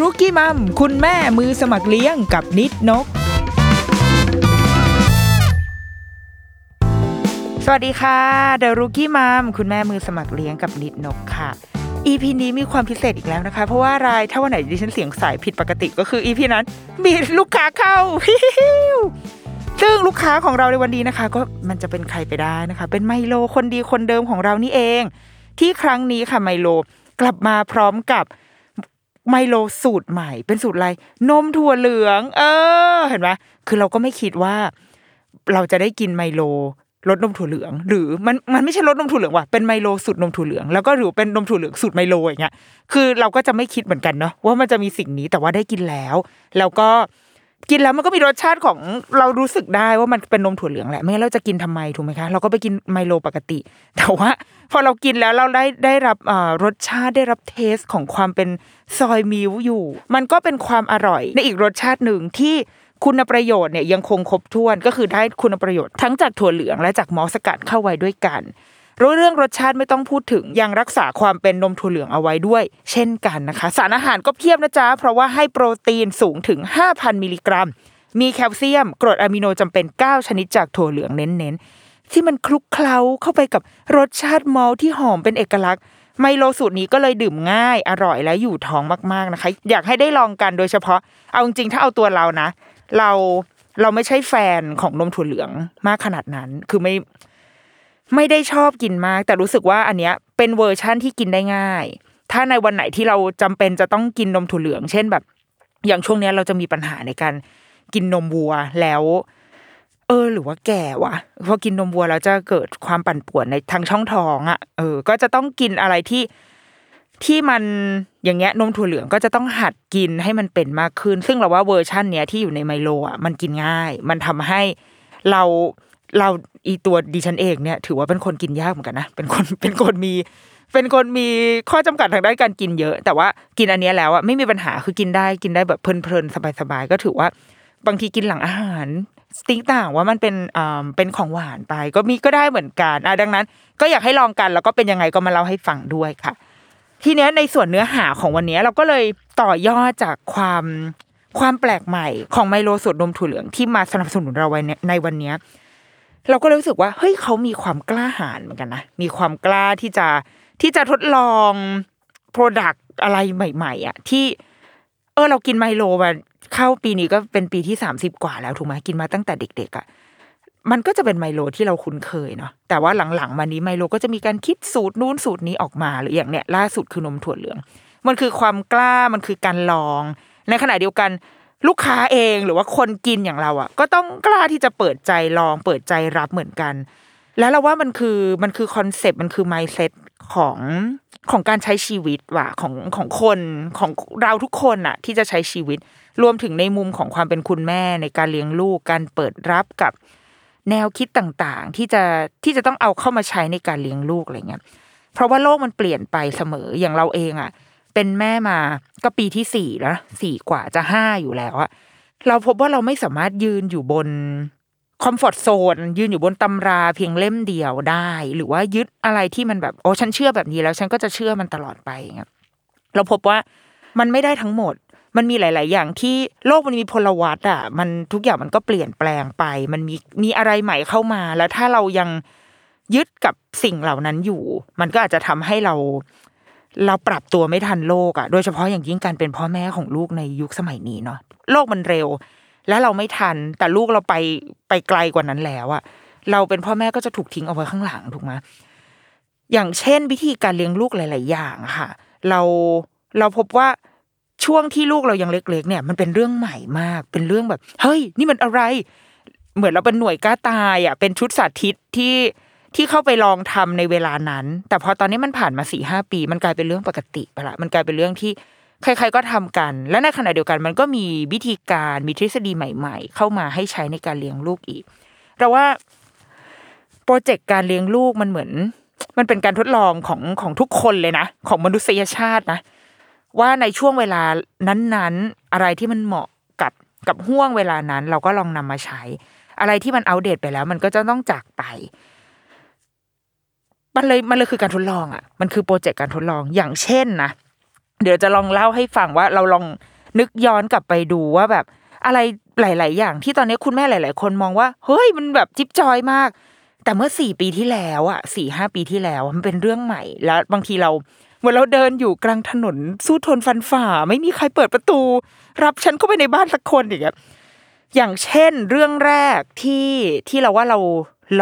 รุกี้มัมคุณแม่มือสมัครเลี้ยงกับนิดนก สวัสดีค่ะเดรุกี้มัมคุณแม่มือสมัครเลี้ยงกับนิดนกค่ะ EP นี้มีความพิเศษอีกแล้วนะคะ เพราะว่าอะไรถ้าวันไหนดิฉันเสียงสายผิดปกติก็คือ EP นั้นมีลูกค้าเข้าซึ่งลูกค้าของเราในวันนี้นะคะ ก็มันจะเป็นใครไปได้นะคะ เป็นไมโลคนดีคนเดิมของเรานี่เอง ที่ครั้งนี้ค่ะไมโลกลับมาพร้อมกับ ไมโลสูตรใหม่ เป็นสูตรอะไรนมถั่วเหลือง เออ เห็นไหมคือเราก็ไม่คิดว่า เราจะได้กินไมโลรสนมถั่วเหลือง หรือมันมันไม่ใช่รสนมถั่วเหลืองว่ะเป็นไมโลสูตรนมถั่วเหลืองแล้วก็หรือเป็นนมถั่วเหลืองสูตรไมโลอย่างเงี้ยคือเราก็จะไม่คิดเหมือนกันเนาะว่ามันจะมีสิ่งนี้แต่ว่าได้กินแล้ว แล้วก็ กินแล้วมันก็มีรสชาติของเรารู้สึกได้ว่ามันเป็นนมถั่วเหลืองแหละไม่งั้นเราจะกินทำไมถูกไหมคะ เราก็ไปกินไมโลปกติ แต่ว่าพอเรากินแล้วเราได้ได้รับรสชาติได้รับเทสของความเป็นซอยมิลอยู่ มันก็เป็นความอร่อยในอีกรสชาติหนึ่งที่คุณประโยชน์เนี่ยยังคงครบถ้วนก็คือได้คุณประโยชน์ทั้งจากถั่วเหลืองและจากมอสสกัดเข้าไว้ด้วยกัน รู้เรื่องรสชาติไม่ต้องพูดถึงยังรักษาความเป็นนมถั่วเหลืองเอาไว้ด้วย เช่นกันนะคะ สารอาหารก็เพียบนะจ๊ะ เพราะว่าให้โปรตีนสูงถึง 5,000 มิลลิกรัม มีแคลเซียมกรดอะมิโนจำเป็น 9 ชนิดจากถั่วเหลืองเน้นๆ ที่มันคลุกเคล้าเข้าไปกับรสชาติมอลที่หอมเป็นเอกลักษณ์ไมโลสูตรนี้ก็เลยดื่มง่าย อร่อยและอยู่ท้องมากๆนะคะ อยากให้ได้ลองกันโดยเฉพาะ เอาจริงถ้าเอาตัวเรานะ เราเราไม่ใช่แฟนของนมถั่วเหลืองมากขนาดนั้น คือไม่ ไม่ได้ชอบกินมาก แต่รู้สึกว่าอันเนี้ยเป็นเวอร์ชั่นที่กินได้ง่าย ถ้าในวันไหนที่เราจำเป็นจะต้องกินนมถั่วเหลือง เช่นแบบ อย่างช่วงเนี้ยเราจะมีปัญหาในการกินนมวัวแล้ว เออ หรือว่าแก่วะพอกินนมวัวแล้วจะเกิดความปั่นป่วนในทางช่องท้องอะเออ ก็จะต้องกินอะไรที่ที่มันอย่างเงี้ยนมถั่วเหลืองก็จะต้องหัดกินให้มันเป็นมากขึ้น ซึ่งเราว่าเวอร์ชั่นเนี้ยที่อยู่ในไมโลอะมันกินง่าย มันทำให้เรา เราอีตัวดิฉันเองเนี่ย ถือว่าเป็นคนกินยากเหมือนกันนะเป็นคนเป็นคนมี เป็นคนมีข้อจำกัดทางด้านการกินเยอะ แต่ว่ากินอันนี้แล้วอะไม่มีปัญหาคือกินได้กินได้แบบเพลินๆสบายๆก็ถือว่า บางทีกินหลังอาหารสติ๊กต่างว่ามันเป็นอ่าเป็นของหวานไป ก็มีก็ได้เหมือนกันอะดังนั้น ก็อยากให้ลองกันแล้วก็เป็นยังไงก็มาเล่าให้ฟังด้วยค่ะ ทีเนี้ยในส่วนเนื้อหาของวันนี้เราก็เลยต่อยอดจากความความแปลกใหม่ของไมโลสูตรนมถั่วเหลืองที่มาสนับสนุนเราไว้ในในวันเนี้ย เราก็รู้สึกว่าเฮ้ยเขามีความกล้าหาญเหมือนกันนะมีความกล้าที่จะที่จะทดลอง product อะไรใหม่ ๆอะที่ เออ เรากินไมโลมาเข้าปีนี้ก็เป็นปีที่สามสิบกว่าแล้วถูกไหมกินมาตั้งแต่เด็ก ๆ อะมันก็จะเป็นไมโลที่เราคุ้นเคยเนาะแต่ว่าหลังๆมานี้ไมโลก็จะมีการคิดสูตรนู้นสูตรนี้ออกมาหรืออย่างเนี้ยล่าสุดคือนมถั่วเหลือง มันคือความกล้ามันคือการลอง ในขณะเดียวกัน ลูกค้าเองหรือว่าคนกินอย่างเราอะ ก็ต้องกล้าที่จะเปิดใจลองเปิดใจรับเหมือนกัน แล้วเราว่ามันคือมันคือคอนเซปต์มันคือไมเซ็ตของของการใช้ชีวิตว่ะของของคนของเราทุกคนอะที่จะใช้ชีวิต รวมถึงในมุมของความเป็นคุณแม่ในการเลี้ยงลูกการเปิดรับกับแนวคิดต่างๆ ที่จะที่จะต้องเอาเข้ามาใช้ในการเลี้ยงลูกอะไรเงี้ยเพราะว่าโลกมันเปลี่ยนไปเสมออย่างเราเองอะ เป็นแม่มาก็ปีที่สี่แล้วสี่กว่าจะห้าอยู่แล้วอะเราพบว่าเราไม่สามารถยืนอยู่บนคอมฟอร์ทโซนยืนอยู่บนตำราเพียงเล่มเดียวได้ หรือว่ายึดอะไรที่มันแบบโอ้ฉันเชื่อแบบนี้แล้ว ฉันก็จะเชื่อมันตลอดไปเงี้ยเราพบว่ามันไม่ได้ทั้งหมด มันมีหลาย ๆ อย่างที่โลกมันมีพลวัตอะ มันทุกอย่างมันก็เปลี่ยนแปลงไป มันมีมีอะไรใหม่เข้ามา แล้วถ้าเรายังยึดกับสิ่งเหล่านั้นอยู่ มันก็อาจจะทำให้เรา เราปรับตัวไม่ทันโลกอะ โดยเฉพาะอย่างยิ่งการเป็นพ่อแม่ของลูกในยุคสมัยนี้เนาะโลกมันเร็ว และเราไม่ทัน แต่ลูกเราไปไปไกลกว่านั้นแล้วอะ เราเป็นพ่อแม่ก็จะถูกทิ้งเอาไว้ข้างหลังถูกไหมอย่างเช่น วิธีการเลี้ยงลูกหลาย ๆ อย่างค่ะ เราเราพบว่าช่วงที่ลูกเรายังเล็ก ๆ เนี่ย มันเป็นเรื่องใหม่มาก เป็นเรื่องแบบ เฮ้ย นี่มันอะไร เหมือนเราเป็นหน่วยกล้าตายอะเป็นชุดสาธิตที่ ที่เข้าไปลองทำในเวลานั้น แต่พอตอนนี้มันผ่านมาสี่ห้าปี มันกลายเป็นเรื่องปกติไปละมันกลายเป็นเรื่องที่ใครๆก็ทำกัน และในขณะเดียวกันมันก็มีวิธีการมีทฤษฎีใหม่ ๆ เข้ามาให้ใช้ในการเลี้ยงลูกอีกเราว่าโปรเจกต์การเลี้ยงลูกมันเหมือน มันเป็นการทดลองของของทุกคนเลยนะ ของมนุษยชาตินะ ว่าในช่วงเวลานั้นๆ อะไรที่มันเหมาะกับกับห่วงเวลานั้น เราก็ลองนำมาใช้ อะไรที่มันอัปเดตไปแล้ว มันก็จะต้องจากไป มันเลยมันเลยคือการทดลองอะ มันคือโปรเจกต์การทดลองอย่างเช่นนะเดี๋ยวจะลองเล่าให้ฟังว่าเราลองนึกย้อนกลับไปดูว่าแบบอะไรหลาย ๆ อย่างที่ตอนนี้คุณแม่หลาย ๆ คนมองว่า เฮ้ยมันแบบจิ๊บจอยมาก แต่เมื่อสี่ปีที่แล้วอะสี่ห้าปีที่แล้วมันเป็นเรื่องใหม่แล้วบางทีเราเหมือนเราเดินอยู่กลางถนนสู้ทนฟันฝ่า ไม่มีใครเปิดประตู รับฉันเข้าไปในบ้านสักคนอย่างเงี้ยอย่างเช่นเรื่องแรกที่ที่เราว่าเรา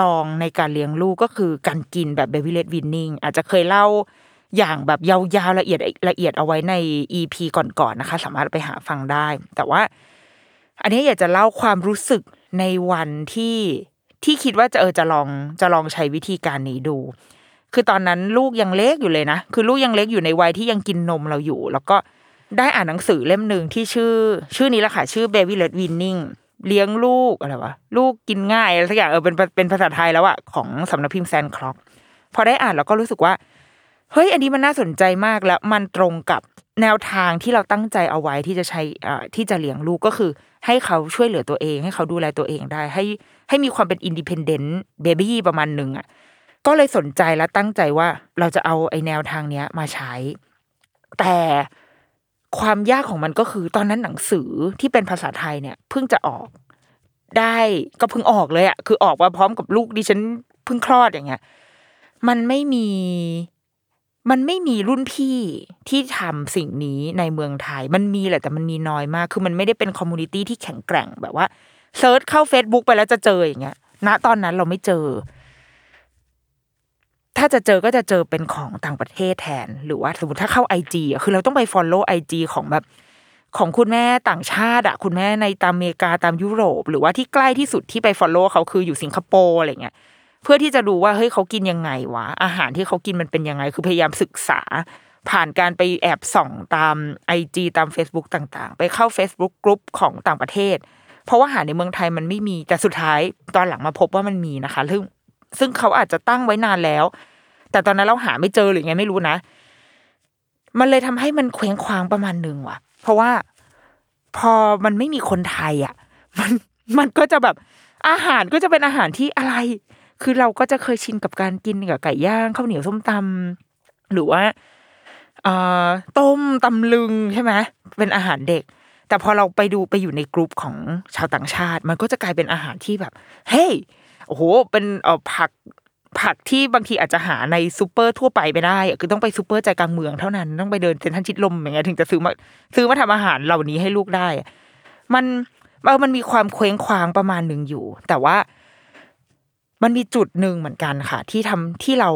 ลองในการเลี้ยงลูกก็คือการกินแบบเบบี้เลดวินนิ่งอาจจะเคยเล่าอย่างแบบยาวๆละเอียดละเอียดเอาไว้ใน EP ก่อนๆนะคะ สามารถไปหาฟังได้ แต่ว่า อันนี้อยากจะเล่าความรู้สึกในวันที่ที่คิดว่าจะเออจะลองจะลองใช้วิธีการนี้ดู คือตอนนั้นลูกยังเล็กอยู่เลยนะ คือลูกยังเล็กอยู่ในวัยที่ยังกินนมเราอยู่ แล้วก็ได้อ่านหนังสือเล่มหนึ่งที่ชื่อ ชื่อนี้แหละค่ะ ชื่อ Baby Led Winning เลี้ยงลูกอะไรวะลูกกินง่ายอะไรสักอย่างเออเป็นเป็นภาษาไทยแล้วอะของสำนักพิมพ์แซนคล็อกพอได้อ่านแล้วก็รู้สึกว่าเฮ้ยอันนี้มันน่าสนใจมากแล้วมันตรงกับแนวทางที่เราตั้งใจเอาไว้ที่จะใช้อ่าที่จะเลี้ยงลูกก็คือ ให้เขาช่วยเหลือตัวเอง ให้เขาดูแลตัวเองได้ ให้ให้มีความเป็น independent baby ประมาณหนึ่งอะก็เลยสนใจและตั้งใจว่าเราจะเอาไอแนวทางเนี้ยมาใช้ แต่ ความยากของมันก็คือตอนนั้นหนังสือที่เป็นภาษาไทยเนี่ยเพิ่งจะออกได้ก็เพิ่งออกเลยอะคือออกมาพร้อมกับลูกดิฉันเพิ่งคลอดอย่างเงี้ยมันไม่มีมันไม่มีรุ่นพี่ที่ทำสิ่งนี้ในเมืองไทย มันมีแหละแต่มันมีน้อยมาก คือมันไม่ได้เป็น community ที่แข็งแกร่งแบบว่า search เข้า Facebook ไปแล้วจะเจออย่างเงี้ย ณตอนนั้นเราไม่เจอ ถ้าจะเจอก็จะเจอเป็นของต่างประเทศแทน หรือว่าสมมติถ้าเข้า IG อะคือเราต้องไป follow IG ของแบบของคุณแม่ต่างชาติอะคุณแม่ในตามอเมริกาตามยุโรป หรือว่าที่ใกล้ที่สุดที่ไป follow เขาคืออยู่สิงคโปร์อะไรเงี้ยเพื่อที่จะดูว่าเฮ้ยเขากินยังไงวะอาหารที่เขากินมันเป็นยังไง คือพยายามศึกษา ผ่านการไปแอบส่องตามไอจีตาม Facebook ต่างๆ ไปเข้า Facebook กลุ่มของต่างประเทศ เพราะว่าอาหารในเมืองไทยมันไม่มีแต่สุดท้ายตอนหลังมาพบว่ามันมีนะคะซึ่ง ซึ่งเขาอาจจะตั้งไว้นานแล้ว แต่ตอนนั้นเราหาไม่เจอหรือไงไม่รู้นะ มันเลยทำให้มันเคว้งคว้างประมาณหนึ่งว่ะ เพราะว่าพอมันไม่มีคนไทยอะ มันมันก็จะแบบอาหารก็จะเป็นอาหารที่อะไร คือเราก็จะเคยชินกับการกินกับไก่ย่างข้าวเหนียวส้มตำหรือว่าอต้มตำลึงใช่ไหมเป็นอาหารเด็ก แต่พอเราไปดูไปอยู่ในกลุ่มของชาวต่างชาติ มันก็จะกลายเป็นอาหารที่แบบ เฮ้ย โอ้โหเป็นเอ่อผักผักที่บางทีอาจจะหาในซูเปอร์ทั่วไปไม่ได้คือต้องไปซูเปอร์ใจกลางเมืองเท่านั้นต้องไปเดินเซ็นทรัลชิดลมอย่างเงี้ยถึงจะซื้อมาซื้อมาทำอาหารเหล่านี้ให้ลูกได้ มันเออมันมีความเคว้งคว้างประมาณหนึ่งอยู่ แต่ว่ามันมีจุดหนึ่งเหมือนกันค่ะ ที่ทำที่เรา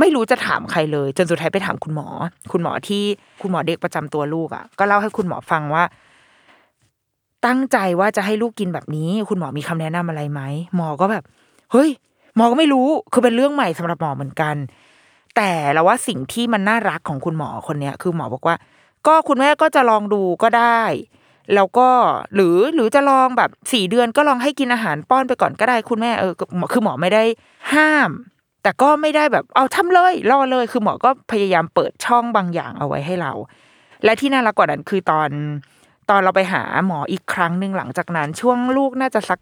ไม่รู้จะถามใครเลย จนสุดท้ายไปถามคุณหมอ คุณหมอที่คุณหมอเด็กประจำตัวลูกอะ ก็เล่าให้คุณหมอฟังว่า ตั้งใจว่าจะให้ลูกกินแบบนี้ คุณหมอมีคำแนะนำอะไรไหมหมอก็แบบ เฮ้ย หมอก็ไม่รู้คือเป็นเรื่องใหม่สำหรับหมอเหมือนกัน แต่เราว่าสิ่งที่มันน่ารักของคุณหมอคนเนี้ยคือหมอบอกว่า ก็คุณแม่ก็จะลองดูก็ได้แล้วก็หรือหรือจะลองแบบสี่เดือนก็ลองให้กินอาหารป้อนไปก่อนก็ได้คุณแม่เออคือหมอไม่ได้ห้าม แต่ก็ไม่ได้แบบเอาทำเลยรอเลยคือหมอก็พยายามเปิดช่องบางอย่างเอาไว้ให้เรา และที่น่ารักกว่านั้นคือตอน ตอนเราไปหาหมออีกครั้งหนึ่งหลังจากนั้น ช่วงลูกน่าจะสัก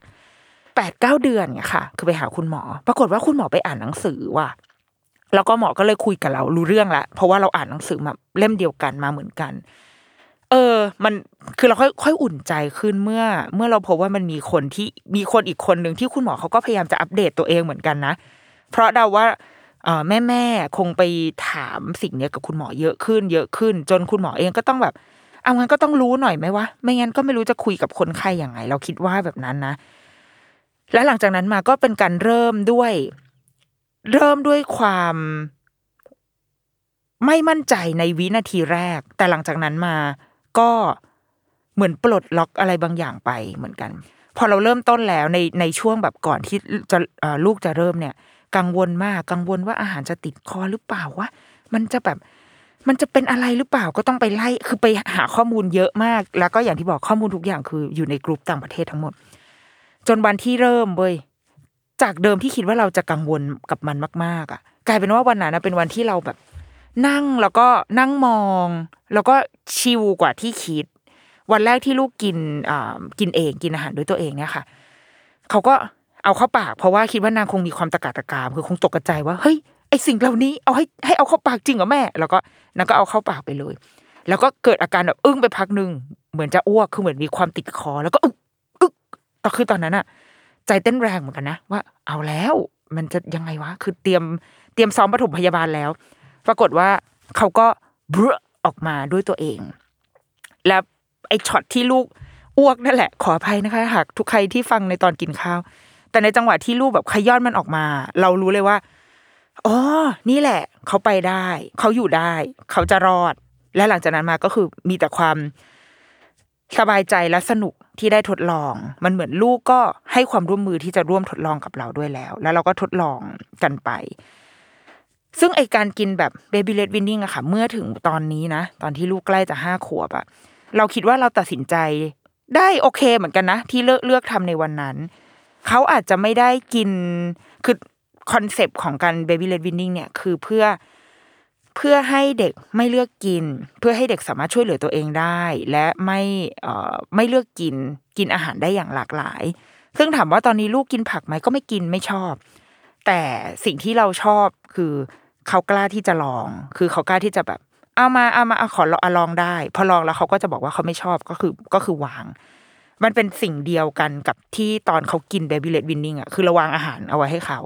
แปดเก้าเดือนเนี่ยค่ะ คือไปหาคุณหมอ ปรากฏว่าคุณหมอไปอ่านหนังสือว่ะแล้วก็หมอก็เลยคุยกับเรารู้เรื่องละเพราะว่าเราอ่านหนังสือมาเล่มเดียวกันมาเหมือนกัน เออ มันคือเราค่อยค่อยอุ่นใจขึ้นเมื่อ เมื่อเราพบว่ามันมีคนที่มีคนอีกคนหนึ่งที่คุณหมอเขาก็พยายามจะอัปเดตตัวเองเหมือนกันนะ เพราะเดาว่าเออแม่แม่คงไปถามสิ่งเนี้ยกับคุณหมอเยอะขึ้น เยอะขึ้น จนคุณหมอเองก็ต้องแบบ เอางั้นก็ต้องรู้หน่อยไหมวะไม่งั้นก็ไม่รู้จะคุยกับคนไข้ยังไง เราคิดว่าแบบนั้นนะ และหลังจากนั้นมาก็เป็นการเริ่มด้วย เริ่มด้วยความไม่มั่นใจในวินาทีแรก แต่หลังจากนั้นมาก็เหมือนปลดล็อกอะไรบางอย่างไปเหมือนกัน พอเราเริ่มต้นแล้วในในช่วงแบบก่อนที่จะลูกจะเริ่มเนี่ย กังวลมากกังวลว่าอาหารจะติดคอหรือเปล่าวะมันจะแบบ มันจะเป็นอะไรหรือเปล่าก็ต้องไปไล่คือไปหาข้อมูลเยอะมาก แล้วก็อย่างที่บอกข้อมูลทุกอย่างคืออยู่ในกลุ่มต่างประเทศทั้งหมด จนวันที่เริ่มเว้ยจากเดิมที่คิดว่าเราจะกังวลกับมันมากๆอะ กลายเป็นว่าวันนั้นเป็นวันที่เราแบบ นั่งแล้วก็นั่งมอง แล้วก็ชิลกว่าที่คิด วันแรกที่ลูกกินอ่ากินเองกินอาหารด้วยตัวเองเนี่ยค่ะเขาก็เอาเข้าปากเพราะว่าคิดว่านางคงมีความตะกาตะกามคือคงตกใจว่าเฮ้ย ไอสิ่งเหล่านี้เอาให้ให้เอาเข้าปากจริงเหรอแม่ แล้วก็นางก็เอาเข้าปากไปเลย แล้วก็เกิดอาการแบบอึ้งไปพักหนึ่งเหมือนจะอ้วกคือเหมือนมีความติดคอ แล้วก็อึกอึกแต่คือตอนนั้นอะใจเต้นแรงเหมือนกันนะว่า เอาแล้ว มันจะยังไงวะ คือเตรียมเตรียมซ้อมปฐมพยาบาลแล้ว ปรากฏว่าเขาก็เบ้อออกมาด้วยตัวเอง แล้วไอช็อตที่ลูกอ้วกนั่นแหละ ขออภัยนะคะหากทุกใครที่ฟังในตอนกินข้าว แต่ในจังหวะที่ลูกแบบขย้อนมันออกมา เรารู้เลยว่า อ๋อ นี่แหละ เขาไปได้ เขาอยู่ได้ เขาจะรอด และหลังจากนั้นมาก็คือมีแต่ความสบายใจและสนุกที่ได้ทดลอง มันเหมือนลูกก็ให้ความร่วมมือที่จะร่วมทดลองกับเราด้วยแล้ว แล้วเราก็ทดลองกันไป ซึ่งไอการกินแบบเบบี้เลดวินนิ่งอะค่ะ เมื่อถึงตอนนี้นะ ตอนที่ลูกใกล้จะห้าขวบอะเราคิดว่าเราตัดสินใจได้โอเคเหมือนกันนะ ที่เลือกเลือกทำในวันนั้น เขาอาจจะไม่ได้กินคือ concept ของการ baby-led weaning เนี่ยคือเพื่อเพื่อให้เด็กไม่เลือกกิน เพื่อให้เด็กสามารถช่วยเหลือตัวเองได้ และไม่เอ่อไม่เลือกกินกินอาหารได้อย่างหลากหลาย ซึ่งถามว่าตอนนี้ลูกกินผักไหมก็ไม่กินไม่ชอบ แต่สิ่งที่เราชอบคือเขากล้าที่จะลอง คือเขากล้าที่จะแบบเอามาเอามาเอาขอลองอะลองได้ พอลองแล้วเขาก็จะบอกว่าเขาไม่ชอบก็คือก็คือวาง มันเป็นสิ่งเดียวกันกับที่ตอนเขากินเบบี้เลดวินนิ่งอะคือระวางอาหารเอาไว้ให้เขา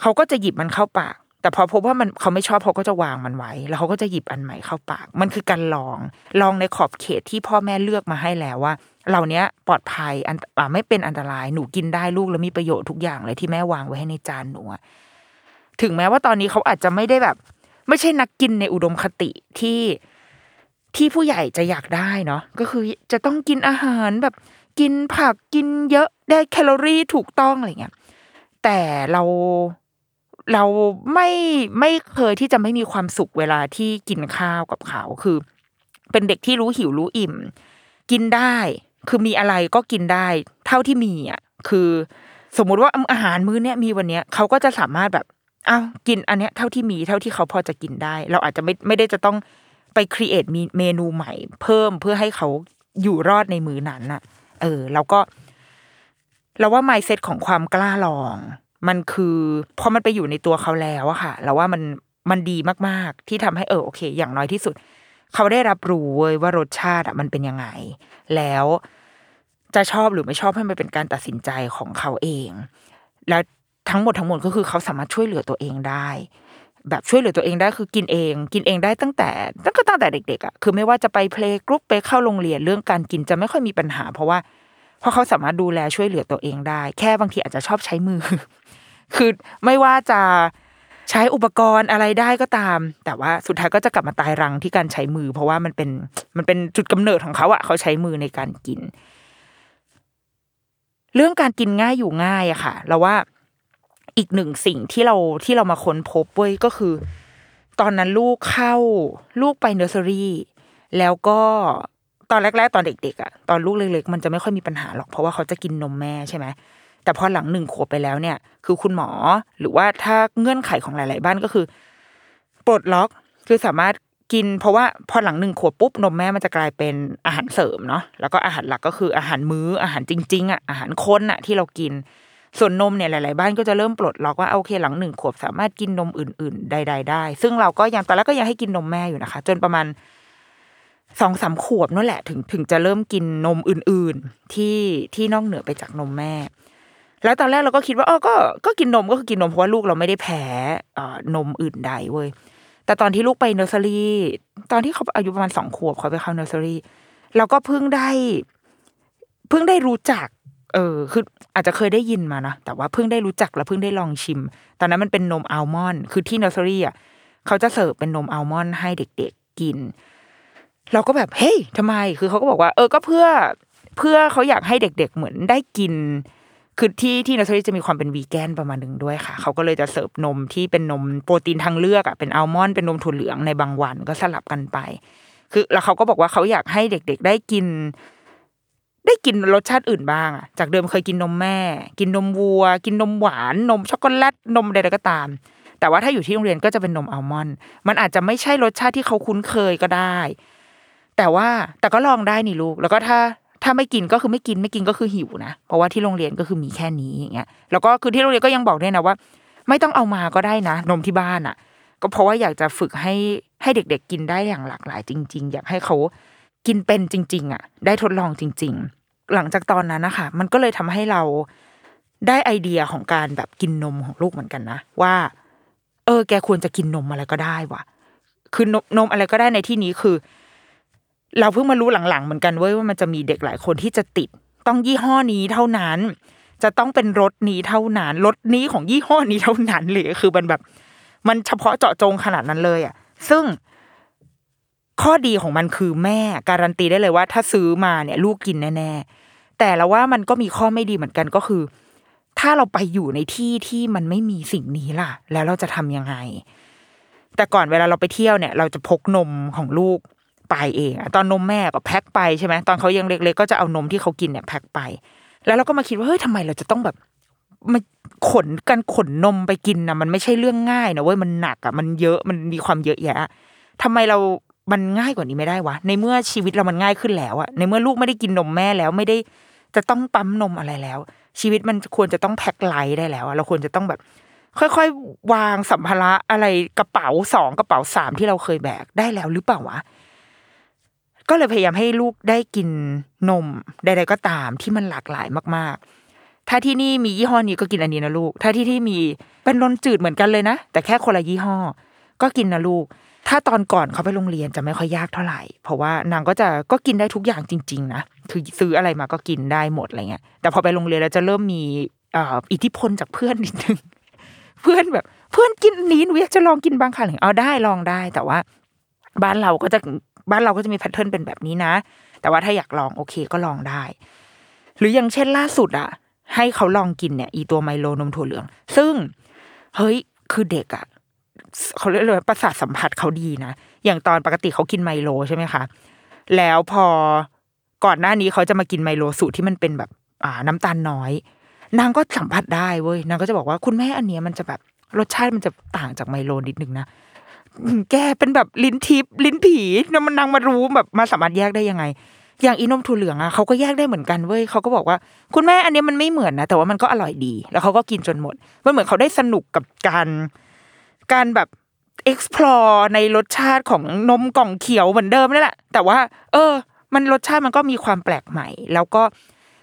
เขาก็จะหยิบมันเข้าปาก แต่พอพบว่ามันเขาไม่ชอบเขาก็จะวางมันไว้ แล้วเขาก็จะหยิบอันใหม่เข้าปาก มันคือการลอง ลองในขอบเขตที่พ่อแม่เลือกมาให้แล้วว่าเหล่านี้ปลอดภัยอันอไม่เป็นอันตรายหนูกินได้ลูกแล้วมีประโยชน์ทุกอย่างเลยที่แม่วางไว้ให้ในจานหนูถึงแม้ว่าตอนนี้เขาอาจจะไม่ได้แบบ ไม่ใช่นักกินในอุดมคติที่ที่ผู้ใหญ่จะอยากได้เนาะก็คือจะต้องกินอาหารแบบกินผักกินเยอะได้แคลอรี่ถูกต้องอะไรเงี้ยแต่เรา เราไม่ไม่เคยที่จะไม่มีความสุขเวลาที่กินข้าวกับเขาคือ เป็นเด็กที่รู้หิวรู้อิ่ม กินได้ คือมีอะไรก็กินได้ เท่าที่มีอะคือสมมุติว่าอาหารมื้อเนี้ยมีวันเนี้ยเขาก็จะสามารถแบบอ้าวกินอันเนี้ยเท่าที่มีเท่าที่เขาพอจะกินได้ เราอาจจะไม่ไม่ได้จะต้องไปครีเอทมีเมนูใหม่ เพิ่มเพื่อให้เขาอยู่รอดในมื้อนั้นน่ะ เออ แล้วก็ เราว่า mindset ของความกล้าลอง มันคือพอมันไปอยู่ในตัวเขาแล้วอะค่ะเราว่ามันมันดีมากๆ ที่ทำให้เออโอเค อย่างน้อยที่สุด เขาได้รับรู้เว้ยว่ารสชาติอะมันเป็นยังไง แล้วจะชอบหรือไม่ชอบให้มันเป็นการตัดสินใจของเขาเอง แล้วทั้งหมดทั้งมวลก็คือเขาสามารถช่วยเหลือตัวเองได้ แบบช่วยเหลือตัวเองได้คือกินเอง กินเองได้ตั้งแต่ตั้งก็ตั้งแต่เด็กๆอะคือไม่ว่าจะไปเพลงกรุ๊ปไปเข้าโรงเรียนเรื่องการกินจะไม่ค่อยมีปัญหา เพราะว่า เพราะเขาสามารถดูแลช่วยเหลือตัวเองได้ แค่บางทีอาจจะชอบใช้มือ คือไม่ว่าจะใช้อุปกรณ์อะไรได้ก็ตาม แต่ว่าสุดท้ายก็จะกลับมาตายรังที่การใช้มือ เพราะว่ามันเป็นมันเป็นจุดกำเนิดของเขาอะเขาใช้มือในการกิน เรื่องการกินง่ายอยู่ง่ายอะค่ะ เราว่าอีกหนึ่งสิ่งที่เราที่เรามาค้นพบเว้ยก็คือ ตอนนั้นลูกเข้าลูกไปเนอร์เซอรี่แล้วก็ อนแรก ๆ ตอนเด็กๆอะตอนลูกเล็กๆมันจะไม่ค่อยมีปัญหาหรอกเพราะว่าเขาจะกินนมแม่ใช่ไหมแต่พอหลังหนึ่งขวบไปแล้วเนี่ย คือคุณหมอหรือว่าถ้าเงื่อนไขของหลาย ๆ บ้านก็คือปลดล็อกคือสามารถกิน เพราะว่าพอหลังหนึ่งขวบปุ๊บนมแม่มันจะกลายเป็นอาหารเสริมเนาะแล้วก็อาหารหลักก็คืออาหารมื้ออาหารจริง ๆอะอาหารค้นอะที่เรากิน ส่วนนมเนี่ยหลาย ๆ บ้านก็จะเริ่มปลดล็อกว่าโอเคหลังหนึ่งขวบสามารถกินนมอื่น ๆ ใด ๆ ได้ ซึ่งเราก็ยังตอนแรกก็ยังให้กินนมแม่อยู่นะคะ จนประมาณ สองสามขวบนั่นแหละถึงถึงจะเริ่มกินนมอื่นๆ ที่ที่นอกเหนือไปจากนมแม่ แล้วตอนแรกเราก็คิดว่าอ๋อก็ก็กินนมก็คือกินนมเพราะว่าลูกเราไม่ได้แพ้อ่านมอื่นใดเว้ยแต่ตอนที่ลูกไปเนอร์เซอรี่ตอนที่เขาอายุประมาณสองขวบเขาไปเข้าเนอร์เซอรี่เราก็เพิ่งได้ เพิ่งได้รู้จัก เออคืออาจจะเคยได้ยินมานะแต่ว่าเพิ่งได้รู้จักแล้วเพิ่งได้ลองชิม ตอนนั้นมันเป็นนมอัลมอนด์คือที่เนอร์เซอรี่อะเขาจะเสิร์ฟเป็นนมอัลมอนด์ให้เด็ก ๆกิน เราก็แบบเฮ้ยทำไมคือเขาก็บอกว่า เออก็เพื่อเพื่อเขาอยากให้เด็ก ๆ เหมือนได้กิน คือที่ที่เนอร์เซอรี่จะมีความเป็นวีแกนประมาณหนึ่งด้วยค่ะ เขาก็เลยจะเสิร์ฟนมที่เป็นนมโปรตีนทางเลือกอะเป็นอัลมอนด์เป็นนมถั่วเหลืองในบางวันก็สลับกันไป คือแล้วเขาก็บอกว่าเขาอยากให้เด็ก ๆ ได้กิน ได้กินรสชาติอื่นบ้างอะจากเดิมเคยกินนมแม่ กินนมวัว กินนมหวานนมช็อกโกแลตนมใดๆก็ตามแต่ว่าถ้าอยู่ที่โรงเรียนก็จะเป็นนมอัลมอนด์มันอาจจะไม่ใช่รสชาติที่เขาคุ้นเคยก็ได้ แต่ว่าแต่ก็ลองได้นี่ลูก แล้วก็ถ้าถ้าไม่กินก็คือไม่กินไม่กินก็คือหิวนะ เพราะว่าที่โรงเรียนก็คือมีแค่นี้อย่างเงี้ย แล้วก็คือที่โรงเรียนก็ยังบอกด้วยนะว่า ไม่ต้องเอามาก็ได้นะ นมที่บ้านอะ ก็เพราะว่าอยากจะฝึกให้ให้เด็ก ๆ กินได้อย่างหลากหลายจริง ๆ อยากให้เขากินเป็นจริง ๆ อะ ได้ทดลองจริง ๆ หลังจากตอนนั้นนะคะมันก็เลยทำให้เราได้ไอเดียของการแบบกินนมของลูกเหมือนกันนะว่า เออ แกควรจะกินนมอะไรก็ได้ว่ะ คือนมนมอะไรก็ได้ในที่นี้คือ เราเพิ่งมารู้หลังๆเหมือนกันเว้ยว่ามันจะมีเด็กหลายคนที่จะติด ต้องยี่ห้อนี้เท่านั้น จะต้องเป็นรถนี้เท่านั้นรถนี้ของยี่ห้อนี้เท่านั้นเลยคือมันแบบ มันเฉพาะเจาะจงขนาดนั้นเลยอะ ซึ่งข้อดีของมันคือแม่การันตีได้เลยว่า ถ้าซื้อมาเนี่ย ลูกกินแน่ๆแต่แล้วว่ามันก็มีข้อไม่ดีเหมือนกันก็คือ ถ้าเราไปอยู่ในที่ที่มันไม่มีสิ่งนี้ล่ะ แล้วเราจะทำยังไง แต่ก่อนเวลาเราไปเที่ยวเนี่ย เราจะพกนมของลูก ไปเองอะตอนนมแม่ก็แพ็คไปใช่ไหมตอนเขายังเล็กๆก็จะเอานมที่เขากินเนี่ยแพ็คไป แล้วเราก็มาคิดว่าเฮ้ยทำไมเราจะต้องแบบมาขนกันขนนมไปกินนะมันไม่ใช่เรื่องง่ายนะเว้ยมันหนักอะมันเยอะมันมีความเยอะแยะทำไมเรามันง่ายกว่านี้ไม่ได้วะในเมื่อชีวิตเรามันง่ายขึ้นแล้วอะในเมื่อลูกไม่ได้กินนมแม่แล้วไม่ได้จะต้องปั๊มนมอะไรแล้ว ชีวิตมันควรจะต้องแพ็คไลท์ได้แล้วอะเราควรจะต้องแบบ ค่อยๆวางสัมภาระอะไรกระเป๋าสองกระเป๋าสามที่เราเคยแบกได้แล้วหรือเปล่าวะ ก็เลยพยายามให้ลูกได้กินนมใดๆก็ตามที่มันหลากหลายมากๆ ถ้าที่นี่มียี่ห้อนี้ก็กินอันนี้นะลูก ถ้าที่ที่มีเป็นนมจืดเหมือนกันเลยนะ แต่แค่คนละยี่ห้อ ก็กินนะลูก ถ้าตอนก่อนเขาไปโรงเรียนจะไม่ค่อยยากเท่าไหร่ เพราะว่านางก็จะก็กินได้ทุกอย่างจริง ๆ นะ คือซื้ออะไรมาก็กินได้หมดอะไรเงี้ย แต่พอไปโรงเรียนแล้วจะเริ่มมีอิทธิพลจากเพื่อนนิดนึง เพื่อนแบบ เพื่อนกินนี้หนูอยากจะลองกินบางครั้งเอาได้ลองได้ แต่ว่า บ้านเราก็จะ บ้านเราก็จะมีแพทเทิร์นเป็นแบบนี้นะ แต่ว่าถ้าอยากลองโอเคก็ลองได้ หรืออย่างเช่นล่าสุดอะให้เขาลองกินเนี่ย อีตัวไมโลนมถั่วเหลือง ซึ่งเฮ้ยคือเด็กอะเขาเรียกเลยประสาทสัมผัสเขาดีนะ อย่างตอนปกติเขากินไมโลใช่ไหมคะ แล้วพอก่อนหน้านี้เขาจะมากินไมโลสูตรที่มันเป็นแบบอ่าน้ำตาลน้อย นางก็สัมผัสได้เว้ยนางก็จะบอกว่าคุณแม่อันเนี้ยมันจะแบบรสชาติมันจะต่างจากไมโลนิดนึงนะ แกเป็นแบบลิ้นทิพลิ้นผีนมันนางมารู้แบบมาสามารถแยกได้ยังไง อย่างอีนมถั่วเหลืองอะเขาก็แยกได้เหมือนกันเว้ยเขาก็บอกว่า คุณแม่อันนี้มันไม่เหมือนนะแต่ว่ามันก็อร่อยดี แล้วเขาก็กินจนหมดมันเหมือนเขาได้สนุกกับการการแบบ explore ในรสชาติของนมกล่องเขียวเหมือนเดิมนี่แหละแต่ว่า เออ มันรสชาติมันก็มีความแปลกใหม่ แล้วก็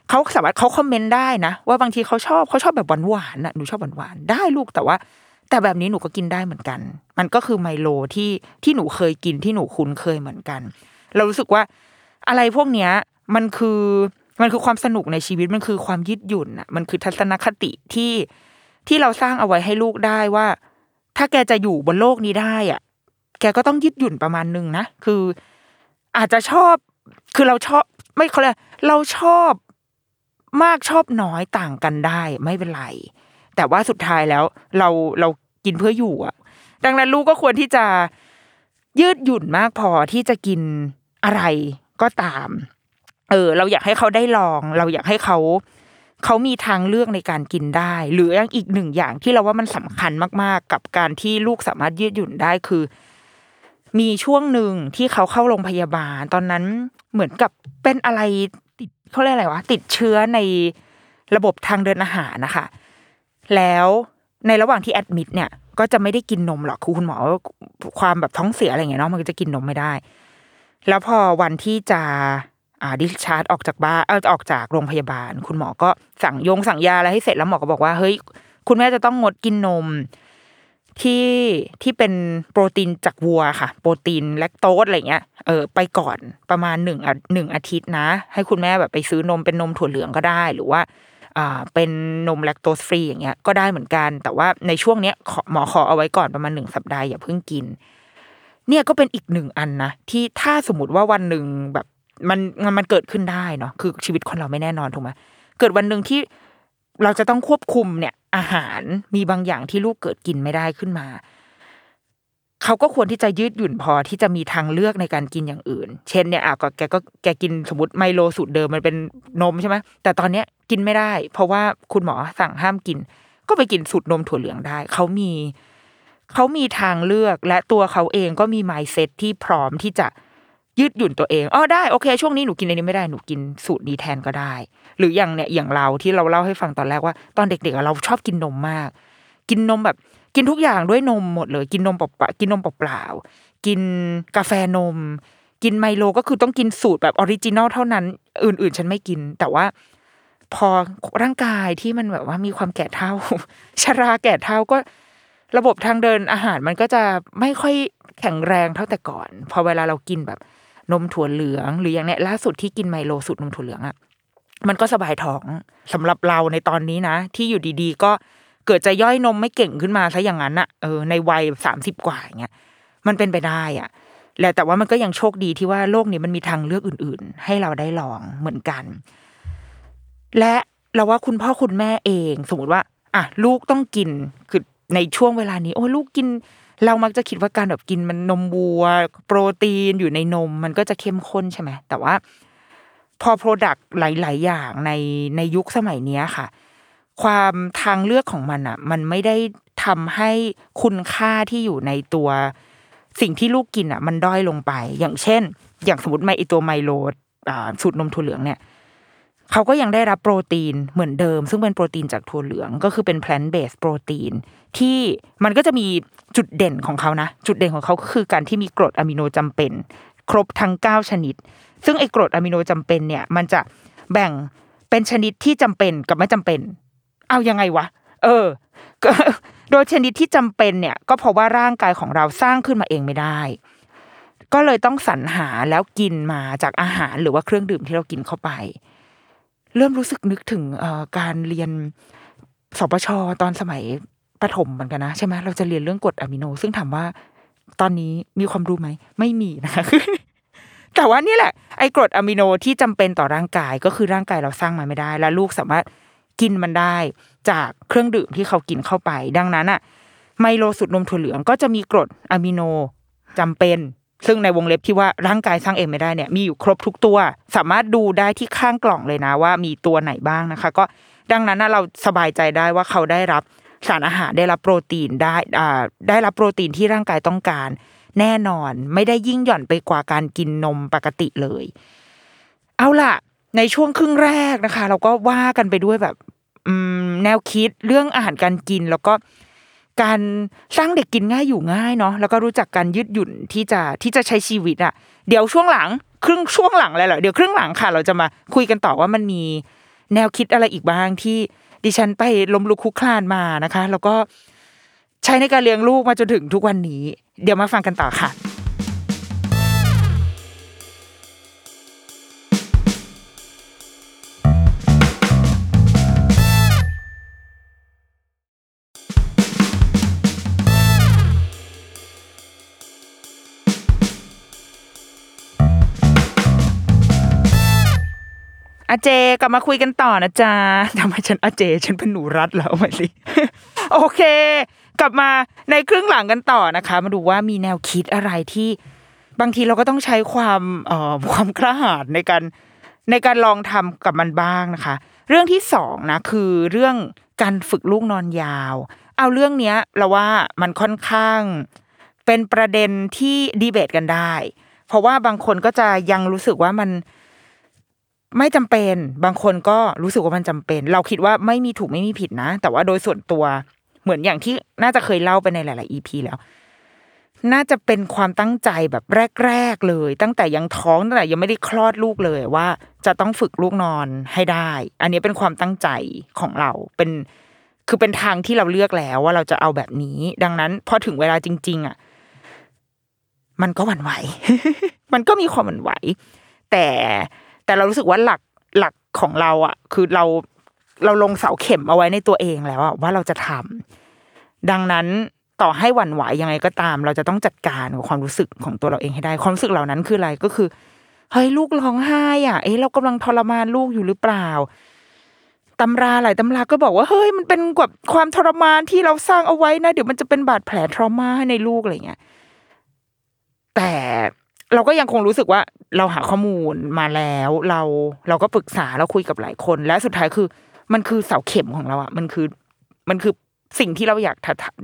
เขาสามารถเขาคอมเมนต์ได้นะ ว่าบางทีเขาชอบเขาชอบแบบหวานๆน่ะหนูชอบหวานๆได้ลูกแต่ว่า แต่แบบนี้หนูก็กินได้เหมือนกัน มันก็คือไมโลที่ที่หนูเคยกินที่หนูคุ้นเคยเหมือนกัน เรารู้สึกว่าอะไรพวกเนี้ยมันคือมันคือความสนุกในชีวิตมันคือความยืดหยุ่นอะมันคือทัศนคติที่ที่เราสร้างเอาไว้ให้ลูกได้ว่า ถ้าแกจะอยู่บนโลกนี้ได้อะ แกก็ต้องยืดหยุ่นประมาณนึงนะคือ อาจจะชอบ คือเราชอบ ไม่เขาเลยกเราชอบมากชอบน้อยต่างกันได้ ไม่เป็นไร แต่ว่าสุดท้ายแล้วเราเรากินเพื่ออยู่อะ ดังนั้นลูกก็ควรที่จะยืดหยุ่นมากพอที่จะกินอะไรก็ตาม เออ เราอยากให้เขาได้ลอง เราอยากให้เขาเขามีทางเลือกในการกินได้ หรืออย่างอีกหนึ่งอย่างที่เราว่ามันสำคัญมากๆ กับการที่ลูกสามารถยืดหยุ่นได้คือ มีช่วงหนึ่งที่เขาเข้าโรงพยาบาล ตอนนั้นเหมือนกับเป็นอะไรติดเขาเรียกอะไรวะติดเชื้อในระบบทางเดินอาหารนะคะ แล้วในระหว่างที่แอดมิดเนี่ย ก็จะไม่ได้กินนมหรอกคือคุณหมอความแบบท้องเสียอะไรเงี้ยเนาะมันก็จะกินนมไม่ได้ แล้วพอวันที่จะอ่าดิชาร์จออกจากบ้านเออออกจากโรงพยาบาล คุณหมอก็สั่งยงสั่งยาอะไรให้เสร็จแล้วหมอก็บอกว่าเฮ้ยคุณแม่จะต้องงดกินนมที่ที่เป็นโปรตีนจากวัวค่ะ โปรตีนแลคโตสอะไรเงี้ยเออไปก่อนประมาณหนึ่งอะหนึ่งอาทิตย์นะ ให้คุณแม่แบบไปซื้อนมเป็นนมถั่วเหลืองก็ได้ หรือว่า เป็นนมแลคโตสฟรีอย่างเงี้ยก็ได้เหมือนกัน แต่ว่าในช่วงเนี้ยหมอขอเอาไว้ก่อนประมาณหนึ่งสัปดาห์อย่าเพิ่งกิน เนี่ยก็เป็นอีกหนึ่งอันนะที่ถ้าสมมติว่าวันหนึ่งแบบมันมันมันเกิดขึ้นได้เนาะคือชีวิตคนเราไม่แน่นอนถูกไหมเกิดวันหนึ่งที่เราจะต้องควบคุมเนี่ย อาหารมีบางอย่างที่ลูกเกิดกินไม่ได้ขึ้นมาเขาก็ควรที่จะยืดหยุ่นพอที่จะมีทางเลือกในการกินอย่างอื่น เช่นเนี่ยอะก็แกก็แกกินสมมติไมโลสูตรเดิมมันเป็นนมใช่ไหมแต่ตอนเนี้ย กินไม่ได้ เพราะว่าคุณหมอสั่งห้ามกิน ก็ไปกินสูตรนมถั่วเหลืองได้ เขามีเขามีทางเลือกและตัวเขาเองก็มีไมเซ็ตที่พร้อมที่จะยืดหยุ่นตัวเองอ๋อได้โอเค ช่วงนี้หนูกินอันนี้ไม่ได้หนูกินสูตรนี้แทนก็ได้ หรืออย่างเนี่ยอย่างเราที่เราเล่าให้ฟังตอนแรกว่า ตอนเด็กๆเราชอบกินนมมาก กินนมแบบกินทุกอย่างด้วยนมหมดเลย กินนมเปล่ากินนมเปล่าๆกินกาแฟนม กินไมโลก็คือต้องกินสูตรแบบ original เท่านั้น อื่น ๆ ฉันไม่กิน แต่ว่า พอร่างกายที่มันแบบว่ามีความแก่เฒ่าชราแก่เฒ่าก็ระบบทางเดินอาหารมันก็จะไม่ค่อยแข็งแรงเท่าแต่ก่อน พอเวลาเรากินแบบนมถั่วเหลือง หรืออย่างเนี้ยล่าสุดที่กินไมโลสูตรนมถั่วเหลืองอะมันก็สบายท้องสำหรับเราในตอนนี้นะ ที่อยู่ดีๆ ก็เกิดจะย่อยนมไม่เก่งขึ้นมาซะอย่างนั้นอะเออในวัยสามสิบกว่าอย่างเงี้ยมันเป็นไปได้อะและแต่ว่ามันก็ยังโชคดีที่ว่าโลกนี้มันมีทางเลือกอื่น ๆ ให้เราได้ลองเหมือนกัน และเราว่าคุณพ่อคุณแม่เอง สมมติว่าอะลูกต้องกินคือในช่วงเวลานี้ โอ้ลูกกิน เรามักจะคิดว่าการแบบกินมันนมวัว โปรตีนอยู่ในนม มันก็จะเข้มข้นใช่ไหมแต่ว่า พอ product หลาย ๆ อย่างในในยุคสมัยเนี้ยค่ะ ความทางเลือกของมันอะ มันไม่ได้ทำให้คุณค่าที่อยู่ในตัวสิ่งที่ลูกกินอะ มันด้อยลงไป อย่างเช่น อย่างสมมติไมไอตัวไมโลอ่าสูตรนมถั่วเหลืองเนี่ย เขาก็ยังได้รับโปรตีนเหมือนเดิม ซึ่งเป็นโปรตีนจากถั่วเหลืองก็คือเป็น plant based proteinที่มันก็จะมีจุดเด่นของเขานะ จุดเด่นของเขาก็คือการที่มีกรดอะมิโนจำเป็น ครบทั้ง 9 ชนิด ซึ่งไอ้กรดอะมิโนจำเป็นเนี่ยมันจะแบ่งเป็นชนิดที่จำเป็นกับไม่จำเป็น เอายังไงวะ เออโดยชนิดที่จำเป็นเนี่ยก็เพราะว่าร่างกายของเราสร้างขึ้นมาเองไม่ได้ ก็เลยต้องสรรหาแล้วกินมาจากอาหารหรือว่าเครื่องดื่มที่เรากินเข้าไป เริ่มรู้สึกนึกถึงการเรียนสปชตอนสมัยประถมเหมือนกันนะใช่ไหมเราจะเรียนเรื่องกรดอะมิโน ซึ่งถามว่าตอนนี้มีความรู้ไหม ไม่มีนะคะแต่ว่านี่แหละ ไอ้กรดอะมิโนที่จำเป็นต่อร่างกายก็คือร่างกายเราสร้างมาไม่ได้ และลูกสามารถกินมันได้จากเครื่องดื่มที่เขากินเข้าไป ดังนั้นอะไมโลสูตรนมถั่วเหลืองก็จะมีกรดอะมิโนจำเป็น ซึ่งในวงเล็บที่ว่าร่างกายสร้างเองไม่ได้เนี่ยมีอยู่ครบทุกตัว สามารถดูได้ที่ข้างกล่องเลยนะว่ามีตัวไหนบ้างนะคะ ก็ดังนั้นเราสบายใจได้ว่าเขาได้รับสารอาหารได้รับโปรตีนได้ได้รับโปรตีนที่ร่างกายต้องการ แน่นอนไม่ได้ยิ่งหย่อนไปกว่าการกินนมปกติเลย เอาล่ะ ในช่วงครึ่งแรกนะคะ เราก็ว่ากันไปด้วยแบบแนวคิดเรื่องอาหารการกินแล้วก็ การสร้างเด็กกินง่ายอยู่ง่ายเนาะแล้วก็รู้จักการยืดหยุ่นที่จะที่จะใช้ชีวิตอะเดี๋ยวช่วงหลังครึ่งช่วงหลังเลยเหรอเดี๋ยวครึ่งหลังค่ะ เราจะมาคุยกันต่อว่ามันมีแนวคิดอะไรอีกบ้างที่ดิฉันไปล้มลุกคลุกคลานมานะคะ แล้วก็ใช้ในการเลี้ยงลูกมาจนถึงทุกวันนี้ เดี๋ยวมาฟังกันต่อค่ะ อาเจกลับมาคุยกันต่อนะจ๊ะทำไมฉันอาเจ ฉันเป็นหนูรัดแล้วไหมสิโอเค กลับมาในครึ่งหลังกันต่อนะคะ มาดูว่ามีแนวคิดอะไรที่ บางทีเราก็ต้องใช้ความเอ่อความกล้าหาญในการในการลองทำกับมันบ้างนะคะ เรื่องที่สองนะคือเรื่องการฝึกลูกนอนยาว เอาเรื่องเนี้ยเราว่ามันค่อนข้าง เป็นประเด็นที่ดีเบตกันได้ เพราะว่าบางคนก็จะยังรู้สึกว่ามัน ไม่จำเป็นบางคนก็รู้สึกว่ามันจำเป็น เราคิดว่าไม่มีถูกไม่มีผิดนะ แต่ว่าโดยส่วนตัวเหมือนอย่างที่น่าจะเคยเล่าไปในหลาย ๆ EP แล้ว น่าจะเป็นความตั้งใจแบบแรก ๆ เลย ตั้งแต่ยังท้องตั้งแต่ยังไม่ได้คลอดลูกเลยว่า จะต้องฝึกลูกนอนให้ได้ อันนี้เป็นความตั้งใจของเราเป็น คือเป็นทางที่เราเลือกแล้วว่าเราจะเอาแบบนี้ ดังนั้นพอถึงเวลาจริง ๆ อะ มันก็หวั่นไหว มันก็มีความหวั่นไหว แต่ แต่เรารู้สึกว่าหลักหลักของเราอะ คือเราเราลงเสาเข็มเอาไว้ในตัวเองแล้วว่าเราจะทำดังนั้นต่อให้หวั่นไหวยังไงก็ตาม เราจะต้องจัดการกับความรู้สึกของตัวเราเองให้ได้ ความรู้สึกเหล่านั้นคืออะไรก็คือเฮ้ยลูกร้องไห้อะเอ้เรากำลังทรมานลูกอยู่หรือเปล่าตำราหลายตำราก็บอกว่าเฮ้ยมันเป็นแบบความทรมานที่เราสร้างเอาไว้นะเดี๋ยวมันจะเป็นบาดแผลทรมาให้ในลูกอะไรเงี้ยแต่ เราก็ยังคงรู้สึกว่าเราหาข้อมูลมาแล้ว เราเราก็ปรึกษาเราคุยกับหลายคน และสุดท้ายคือ มันคือเสาเข็มของเราอะมันคือ มันคือสิ่งที่เราอยาก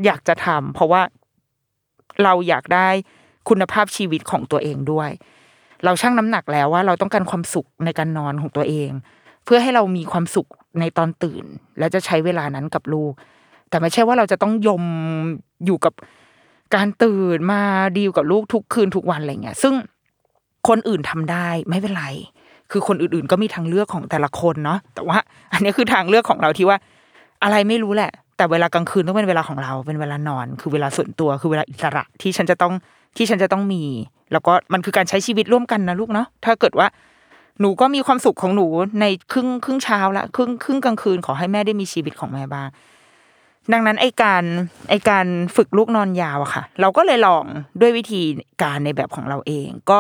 อยากจะทำเพราะว่าเราอยากได้คุณภาพชีวิตของตัวเองด้วย เราชั่งน้ำหนักแล้วว่าเราต้องการความสุขในการนอนของตัวเอง เพื่อให้เรามีความสุขในตอนตื่น และจะใช้เวลานั้นกับลูก แต่ไม่ใช่ว่าเราจะต้องยมอยู่กับ การตื่นมาดีลกับลูกทุกคืนทุกวันอะไรเงี้ย ซึ่งคนอื่นทำได้ไม่เป็นไร คือคนอื่นๆก็มีทางเลือกของแต่ละคนเนาะแต่ว่า อันนี้คือทางเลือกของเราที่ว่า อะไรไม่รู้แหละ แต่เวลากลางคืนต้องเป็นเวลาของเรา เป็นเวลานอน คือเวลาส่วนตัวคือเวลาอิสระที่ฉันจะต้องที่ฉันจะต้องมี แล้วก็มันคือการใช้ชีวิตร่วมกันนะลูกเนาะถ้าเกิดว่าหนูก็มีความสุขของหนูในครึ่งครึ่งเช้าละครึ่งครึ่งกลางคืนขอให้แม่ได้มีชีวิตของแม่บ้าง ดังนั้นไอการไอการฝึกลูกนอนยาวอะค่ะ เราก็เลยลองด้วยวิธีการในแบบของเราเอง ก็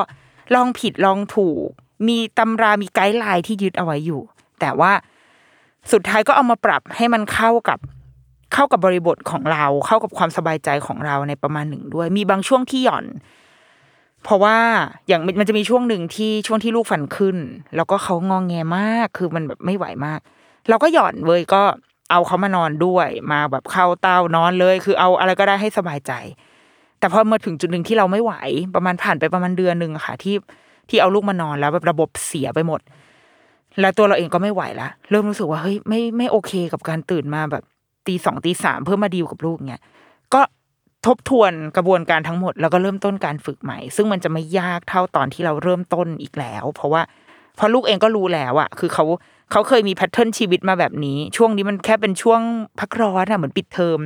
ลองผิดลองถูก มีตำรามีไกด์ไลน์ที่ยึดเอาไว้อยู่ แต่ว่าสุดท้ายก็เอามาปรับให้มันเข้ากับเข้ากับบริบทของเรา เข้ากับความสบายใจของเราในประมาณหนึ่งด้วย มีบางช่วงที่หย่อน เพราะว่าอย่างมันจะมีช่วงหนึ่งที่ช่วงที่ลูกฟันขึ้น แล้วก็เขางองแงมาก คือมันแบบไม่ไหวมาก เราก็หย่อนเว้ยก็ เอาเขามานอนด้วยมาแบบเข้าเต้านอนเลย คือเอาอะไรก็ได้ให้สบายใจ แต่พอมาถึงจุดหนึ่งที่เราไม่ไหว ประมาณผ่านไปประมาณเดือนหนึ่งค่ะ ที่ที่เอาลูกมานอนแล้วแบบระบบเสียไปหมด แล้วตัวเราเองก็ไม่ไหวละเริ่มรู้สึกว่าเฮ้ยไม่ไม่โอเคกับการตื่นมาแบบตีสองตีสามเพื่อมาดีลกับลูกเนี่ยก็ทบทวนกระบวนการทั้งหมด แล้วก็เริ่มต้นการฝึกใหม่ ซึ่งมันจะไม่ยากเท่าตอนที่เราเริ่มต้นอีกแล้ว เพราะว่าพอลูกเองก็รู้แล้วอะคือเขา เขาเคยมีแพทเทิร์นชีวิตมาแบบนี้ ช่วงนี้มันแค่เป็นช่วงพักร้อนอะเหมือนปิดเทอม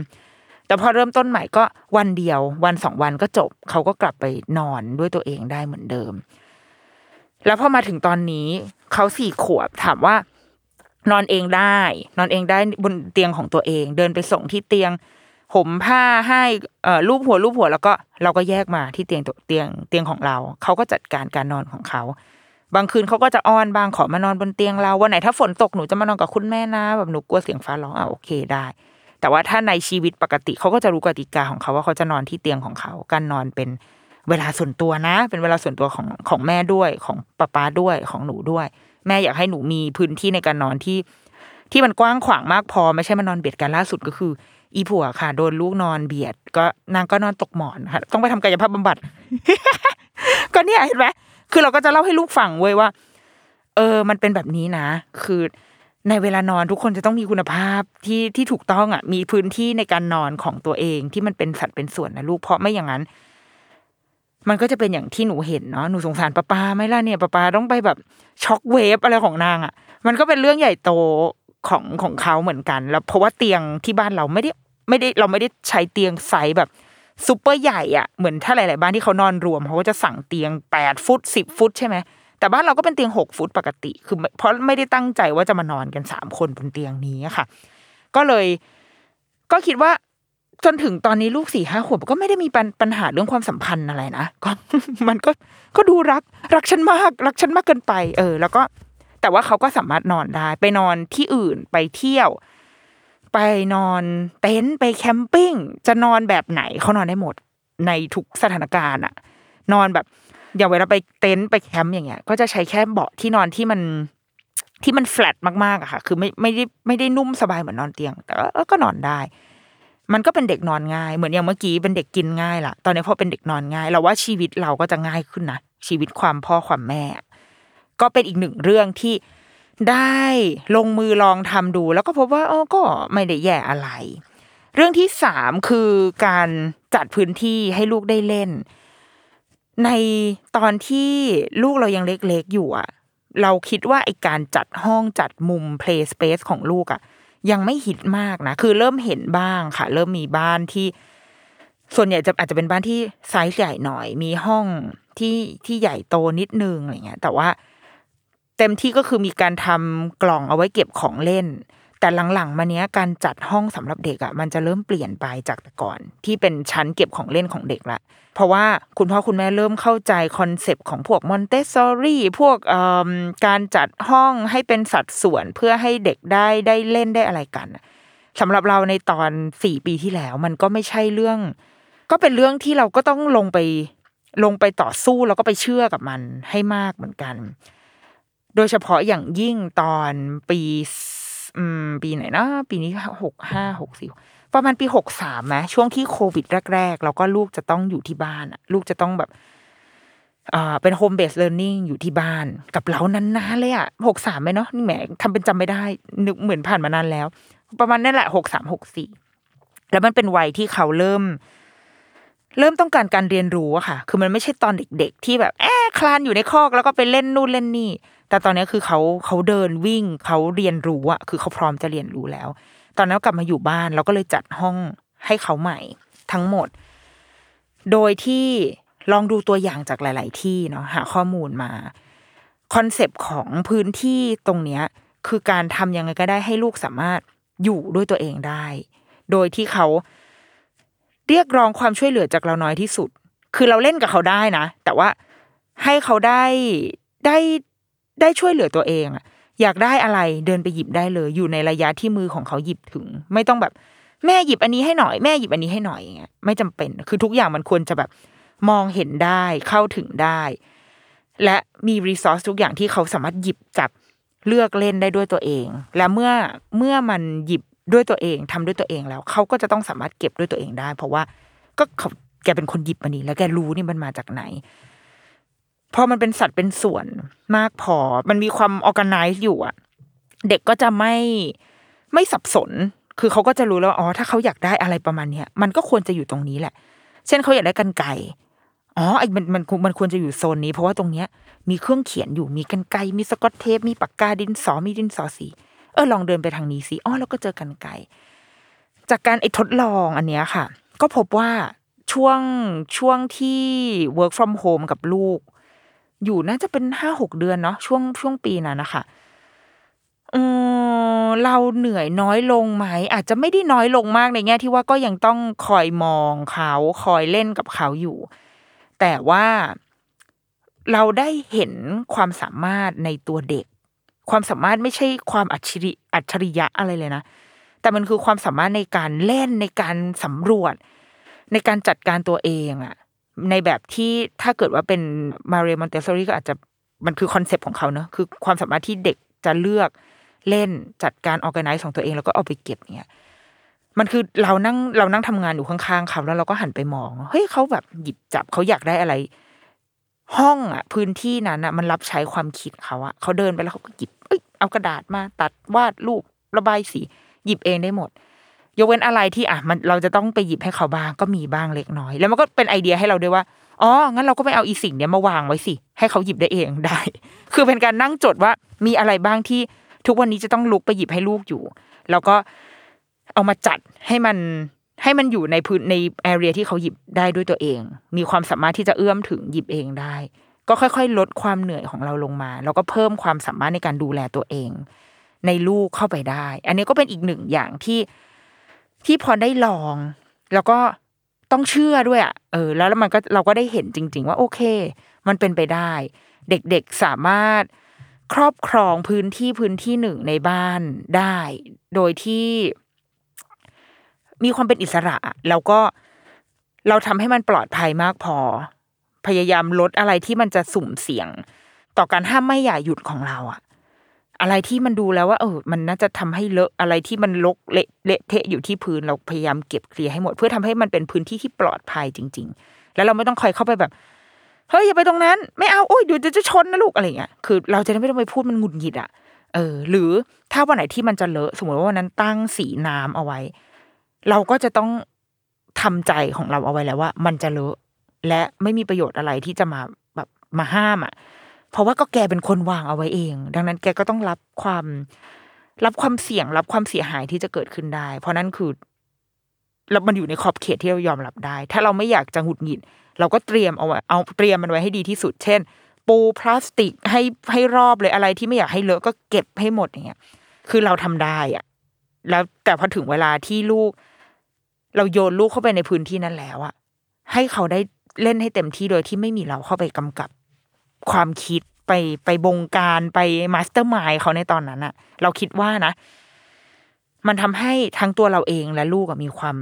แต่พอเริ่มต้นใหม่ก็วันเดียว วันสองวันก็จบ เขาก็กลับไปนอนด้วยตัวเองได้เหมือนเดิม แล้วพอมาถึงตอนนี้ เขาสี่ขวบถามว่า นอนเองได้ นอนเองได้บนเตียงของตัวเอง เดินไปส่งที่เตียงห่มผ้าให้รูปหัวรูปหัว แล้วก็เราก็แยกมาที่เตียงเตียงเตียงของเรา เขาก็จัดการการนอนของเขา บางคืนเขาก็จะอ้อนบางขอมานอนบนเตียงเราวันไหนถ้าฝนตกหนูจะมานอนกับคุณแม่นะแบบหนูกลัวเสียงฟ้าร้องอะโอเคได้ แต่ว่าถ้าในชีวิตปกติเขาก็จะรู้กติกาของเขาว่าเขาจะนอนที่เตียงของเขาการนอนเป็นเวลาส่วนตัวนะ เป็นเวลาส่วนตัวของของแม่ด้วยของป้าป้าด้วยของหนูด้วย แม่อยากให้หนูมีพื้นที่ในการนอนที่ ที่มันกว้างขวางมากพอไม่ใช่มานอนเบียดกันล่าสุดก็คือ อีผัวค่ะ โดนลูกนอนเบียด ก็นางก็นอนตกหมอนค่ะต้องไปทำกายภาพบำบัด ก็เนี่ยเห็นไหม คือเราก็จะเล่าให้ลูกฟังเว้ยว่า เออ มันเป็นแบบนี้นะ คือในเวลานอนทุกคนจะต้องมีคุณภาพที่ที่ถูกต้องอะ มีพื้นที่ในการนอนของตัวเองที่มันเป็นสัดเป็นส่วนนะลูกเพราะไม่อย่างนั้น มันก็จะเป็นอย่างที่หนูเห็นเนาะหนูสงสารป้าป้าไม่ล่ะเนี่ยป้าป้าต้องไปแบบช็อกเวฟอะไรของนางอะ่ะ มันก็เป็นเรื่องใหญ่โตของของเขาเหมือนกัน แล้วเพราะว่าเตียงที่บ้านเราไม่ได้ไม่ได้เราไม่ได้ใช้เตียงไซส์แบบ ซูเปอร์ใหญ่อะเหมือนถ้าหลาย ๆ บ้านที่เขานอนรวมเขาก็จะสั่งเตียงแปดฟุตสิบฟุตใช่ไหมแต่บ้านเราก็เป็นเตียงหกฟุตปกติ คือเพราะไม่ได้ตั้งใจว่าจะมานอนกันสามคนบนเตียงนี้ค่ะ ก็เลยก็คิดว่าจนถึงตอนนี้ลูกสี่ห้าขวบก็ไม่ได้มีปัญหาเรื่องความสัมพันธ์อะไรนะก็มันก็ก็ดูรัก รักฉันมาก รักฉันมากเกินไป เออ แล้วก็ แต่ว่าเขาก็สามารถนอนได้ ไปนอนที่อื่นไปเที่ยว ไปนอนเต็นท์ไป camping จะนอนแบบไหนเขานอนได้หมดในทุกสถานการณ์อะนอนแบบอย่างเวลาไปเต็นท์ไปแคมป์อย่างเงี้ย ก็จะใช้แค่เบาะที่นอนที่มันที่มันแฟลตมากๆอะค่ะ คือไม่ไม่ได้ไม่ได้นุ่มสบายเหมือนนอนเตียง แต่ก็นอนได้ มันก็เป็นเด็กนอนง่าย เหมือนอย่างเมื่อกี้เป็นเด็กกินง่ายล่ะ ตอนนี้พอเป็นเด็กนอนง่าย เราว่าชีวิตเราก็จะง่ายขึ้นนะชีวิตความพ่อความแม่ ก็เป็นอีกหนึ่งเรื่องที่ ได้ลงมือลองทำดู แล้วก็พบว่าเออก็ไม่ได้แย่อะไร เรื่องที่สามคือการจัดพื้นที่ให้ลูกได้เล่น ในตอนที่ลูกเรายังเล็กๆอยู่อะ เราคิดว่าไอการจัดห้องจัดมุม play space ของลูกอะ ยังไม่ฮิตมากนะ คือเริ่มเห็นบ้างค่ะ เริ่มมีบ้านที่ ส่วนใหญ่จะอาจจะเป็นบ้านที่ไซส์ใหญ่หน่อย มีห้องที่ที่ใหญ่โตนิดนึงอะไรเงี้ย แต่ว่า เต็มที่ก็คือมีการทำกล่องเอาไว้เก็บของเล่น แต่หลังๆมาเนี้ยการจัดห้องสำหรับเด็กอะค่ะมันจะเริ่มเปลี่ยนไปจากแต่ก่อน ที่เป็นชั้นเก็บของเล่นของเด็กละ เพราะว่าคุณพ่อคุณแม่เริ่มเข้าใจ concept ของพวก Montessori พวกอ่อการจัดห้องให้เป็นสัดส่วนเพื่อให้เด็กได้ได้เล่นได้อะไรกันอะสำหรับเราในตอนสี่ปีที่แล้ว มันก็ไม่ใช่เรื่อง ก็เป็นเรื่องที่เราก็ต้องลงไปลงไปต่อสู้แล้วก็ไปเชื่อกับมันให้มากเหมือนกัน โดยเฉพาะอย่างยิ่งตอนปีอืมปีไหนนะ ปีนี้หกห้าหกสี่ประมาณปีหกสามไหมช่วงที่โควิดแรกๆ แล้วก็ลูกจะต้องอยู่ที่บ้านอะลูกจะต้องแบบอ่าเป็น home-based learning อยู่ที่บ้าน กับเรานานๆเลยอะหกสามไหมเนาะนี่แหมทำเป็นจำไม่ได้ นึกเหมือนผ่านมานานแล้ว ประมาณนั่นแหละหกสามหกสี่แล้วมันเป็นวัยที่เขาเริ่ม เริ่มต้องการการเรียนรู้อะค่ะ คือมันไม่ใช่ตอนเด็ก ๆ ที่แบบแอบคลานอยู่ในคอกแล้วก็ไปเล่นนู่นเล่นนี่ แต่ตอนนี้คือเขาเขาเดินวิ่งเขาเรียนรู้อะคือเขาพร้อมจะเรียนรู้แล้ว ตอนนั้นกลับมาอยู่บ้านเราก็เลยจัดห้องให้เขาใหม่ทั้งหมด โดยที่ลองดูตัวอย่างจากหลาย ๆ ที่เนาะหาข้อมูลมาconcept ของพื้นที่ตรงเนี้ยคือการทำยังไงก็ได้ให้ลูกสามารถอยู่ด้วยตัวเองได้ โดยที่เขา เรียกร้องความช่วยเหลือจากเราน้อยที่สุด คือเราเล่นกับเขาได้นะ แต่ว่าให้เขาได้ได้ได้ช่วยเหลือตัวเองอะอยากได้อะไรเดินไปหยิบได้เลย อยู่ในระยะที่มือของเขาหยิบถึง ไม่ต้องแบบแม่หยิบอันนี้ให้หน่อย แม่หยิบอันนี้ให้หน่อยอย่างเงี้ยไม่จำเป็น คือทุกอย่างมันควรจะแบบมองเห็นได้เข้าถึงได้ และมี resource ทุกอย่างที่เขาสามารถหยิบจับเลือกเล่นได้ด้วยตัวเอง และเมื่อเมื่อมันหยิบ ด้วยตัวเองทำด้วยตัวเองแล้วเขาก็จะต้องสามารถเก็บด้วยตัวเองได้ เพราะว่าก็เขาแกเป็นคนหยิบอันนี้แล้วแกรู้นี่มันมาจากไหนพอมันเป็นสัตว์เป็นส่วนมากพอ มันมีความออ g a ไนซ์อยู่อะเด็กก็จะไม่ไม่สับสน คือเขาก็จะรู้แล้วอ๋อถ้าเขาอยากได้อะไรประมาณเนี้ยมันก็ควรจะอยู่ตรงนี้แหละ เช่นเขาอยากได้กันไกรอ๋อไอ้มันมันมันควรจะอยู่โซนนี้ เพราะว่าตรงเนี้ยมีเครื่องเขียนอยู่มีกันไกมีสกอตเทปมีปากกาดินสอมีดินสอสี เออลองเดินไปทางนี้สิอ๋อแล้วก็เจอกันไกรจากการไอ้ทดลองอันเนี้ยค่ะ ก็พบว่าช่วงช่วงที่ work from home กับลูก อยู่น่าจะเป็นห้าหกเดือนเนาะช่วงช่วงปีนั้นนะคะเออเราเหนื่อยน้อยลงไหม อาจจะไม่ได้น้อยลงมากในแง่ที่ว่าก็ยังต้องคอยมองเขาคอยเล่นกับเขาอยู่ แต่ว่าเราได้เห็นความสามารถในตัวเด็ก ความสามารถไม่ใช่ความอัจฉริอัจฉริยะอะไรเลยนะ แต่มันคือความสามารถในการเล่นในการสำรวจ ในการจัดการตัวเองอะในแบบที่ถ้าเกิดว่าเป็นมาเรียมอนเตสซอรี่ก็อาจจะมันคือ concept ของเขาเนอะคือความสามารถที่เด็กจะเลือกเล่นจัดการออแกไนซ์ของตัวเองแล้วก็เอาไปเก็บเนี่ยมันคือเรานั่งเรานั่งทำงานอยู่ข้างๆเขาแล้วเราก็หันไปมองเฮ้ยเขาแบบหยิบจับเขาอยากได้อะไร ห้องอะ พื้นที่นั้นอะ มันรับใช้ความคิดเขาอะเขาเดินไปแล้วเขาก็หยิบเอ้ยเอากระดาษมาตัดวาดรูประบายสีหยิบเองได้หมด ยกเว้นอะไรที่อะมันเราจะต้องไปหยิบให้เขาบ้างก็มีบ้างเล็กน้อย แล้วมันก็เป็นไอเดียให้เราด้วยว่าอ๋องั้นเราก็ไม่เอาอีสิ่งเนี้ยมาวางไว้สิให้เขาหยิบได้เองได้ คือเป็นการนั่งจดว่ามีอะไรบ้างที่ทุกวันนี้จะต้องลุกไปหยิบให้ลูกอยู่ แล้วก็เอามาจัดให้มัน ให้มันอยู่ในพื้นในแอเรียที่เขาหยิบได้ด้วยตัวเอง มีความสามารถที่จะเอื้อมถึงหยิบเองได้ ก็ค่อยๆ ลดความเหนื่อยของเราลงมา แล้วก็เพิ่มความสามารถในการดูแลตัวเอง ในลูกเข้าไปได้ อันนี้ก็เป็นอีกหนึ่งอย่างที่ที่พอได้ลอง แล้วก็ต้องเชื่อด้วยอะเออ แล้วมันก็เราก็ได้เห็นจริง ๆ ว่าโอเค มันเป็นไปได้ เด็กๆสามารถครอบครองพื้นที่พื้นที่หนึ่งในบ้านได้ โดยที่ มีความเป็นอิสระแล้วก็เราทำให้มันปลอดภัยมากพอ พยายามลดอะไรที่มันจะสุ่มเสี่ยง ต่อการห้ามไม่อย่าหยุดของเราอะอะไรที่มันดูแล้วว่า เออ มันน่าจะทำให้เลอะอะไรที่มันลกเละเละเทะอยู่ที่พื้นเราพยายามเก็บเคลียร์ให้หมด เพื่อทำให้มันเป็นพื้นที่ที่ปลอดภัยจริง ๆ แล้วเราไม่ต้องคอยเข้าไปแบบเฮ้ยอย่าไปตรงนั้น ไม่เอาโอ้ยเดี๋ยวจะชนนะลูกอะไรเงี้ยคือ เราจะได้ไม่ต้องไปพูดมันหงุดหงิดอะเออ หรือถ้าวันไหนที่มันจะเลอะ สมมติว่าวันนั้นตั้งสีน้ำเอาไว้ เราก็จะต้องทำใจของเราเอาไว้แล้วว่า มันจะเลอะและไม่มีประโยชน์อะไรที่จะมาแบบมาห้ามอะ เพราะว่าก็แกเป็นคนวางเอาไว้เอง ดังนั้นแกก็ต้องรับความ รับความเสี่ยงรับความเสียหายที่จะเกิดขึ้นได้ เพราะนั่นคือแล้วมันอยู่ในขอบเขตที่เรายอมรับได้ ถ้าเราไม่อยากจะหงุดหงิด เราก็เตรียมเอาไว้เอาเตรียมมันไว้ให้ดีที่สุด เช่น ปูพลาสติกให้ให้รอบเลยอะไรที่ไม่อยากให้เลอะก็เก็บให้หมดอย่างเงี้ย คือเราทำได้อะ แล้วแต่พอถึงเวลาที่ลูก เราโยนลูกเข้าไปในพื้นที่นั้นแล้วอะให้เขาได้เล่นให้เต็มที่โดยที่ไม่มีเราเข้าไปกำกับความคิดไปไปบงการไป mastermind เขาในตอนนั้นอะเราคิดว่านะ มันทำให้ทั้งตัวเราเองและลูกมีความ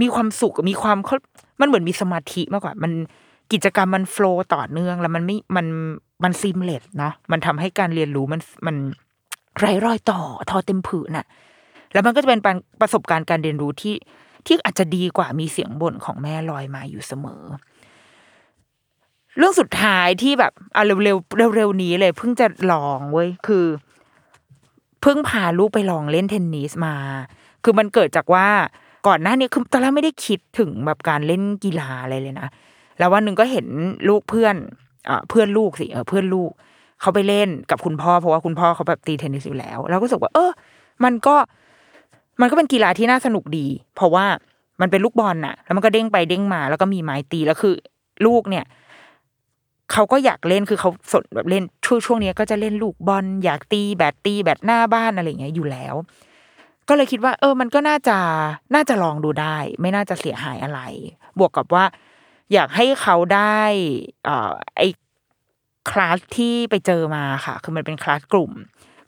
มีความสุขมีความเขามันเหมือนมีสมาธิมากกว่า มันกิจกรรมมันโฟล์ต่อเนื่อง แล้วมันไม่มันมันซิมเลสเนาะมันทำให้การเรียนรู้มันมันไร้รอยต่อทอเต็มผืนน่ะ แล้วมันก็จะเป็นประสบการณ์การเรียนรู้ที่ ที่อาจจะดีกว่ามีเสียงบ่นของแม่ลอยมาอยู่เสมอ เรื่องสุดท้ายที่แบบอะเร็วเร็วเร็วเร็วๆนี้เลย เพิ่งจะลองเว้ยคือ เพิ่งพาลูกไปลองเล่นเทนนิสมา คือมันเกิดจากว่าก่อนหน้านี้คือตอนแรกไม่ได้คิดถึงแบบการเล่นกีฬาอะไรเลยนะแล้ววันหนึ่งก็เห็นลูกเพื่อนเอ่อเพื่อนลูกสิเออเพื่อนลูกเขาไปเล่นกับคุณพ่อเพราะว่าคุณพ่อเขาแบบตีเทนนิสอยู่แล้ว แล้วก็รู้สึกว่า เออ มันก็ มันก็เป็นกีฬาที่น่าสนุกดี เพราะว่ามันเป็นลูกบอลน่ะ แล้วมันก็เด้งไปเด้งมา แล้วก็มีไม้ตีแล้วคือ ลูกเนี่ยเขาก็อยากเล่นคือเขาสนแบบเล่นช่วงช่วงนี้ก็จะเล่นลูกบอลอยากตีแบดตีแบดหน้าบ้านอะไรอย่างเงี้ยอยู่แล้ว ก็เลยคิดว่า เออ มันก็น่าจะน่าจะลองดูได้ ไม่น่าจะเสียหายอะไร บวกกับว่า อยากให้เขาได้เอ่อไอคลาสที่ไปเจอมาค่ะ คือมันเป็นคลาสกลุ่ม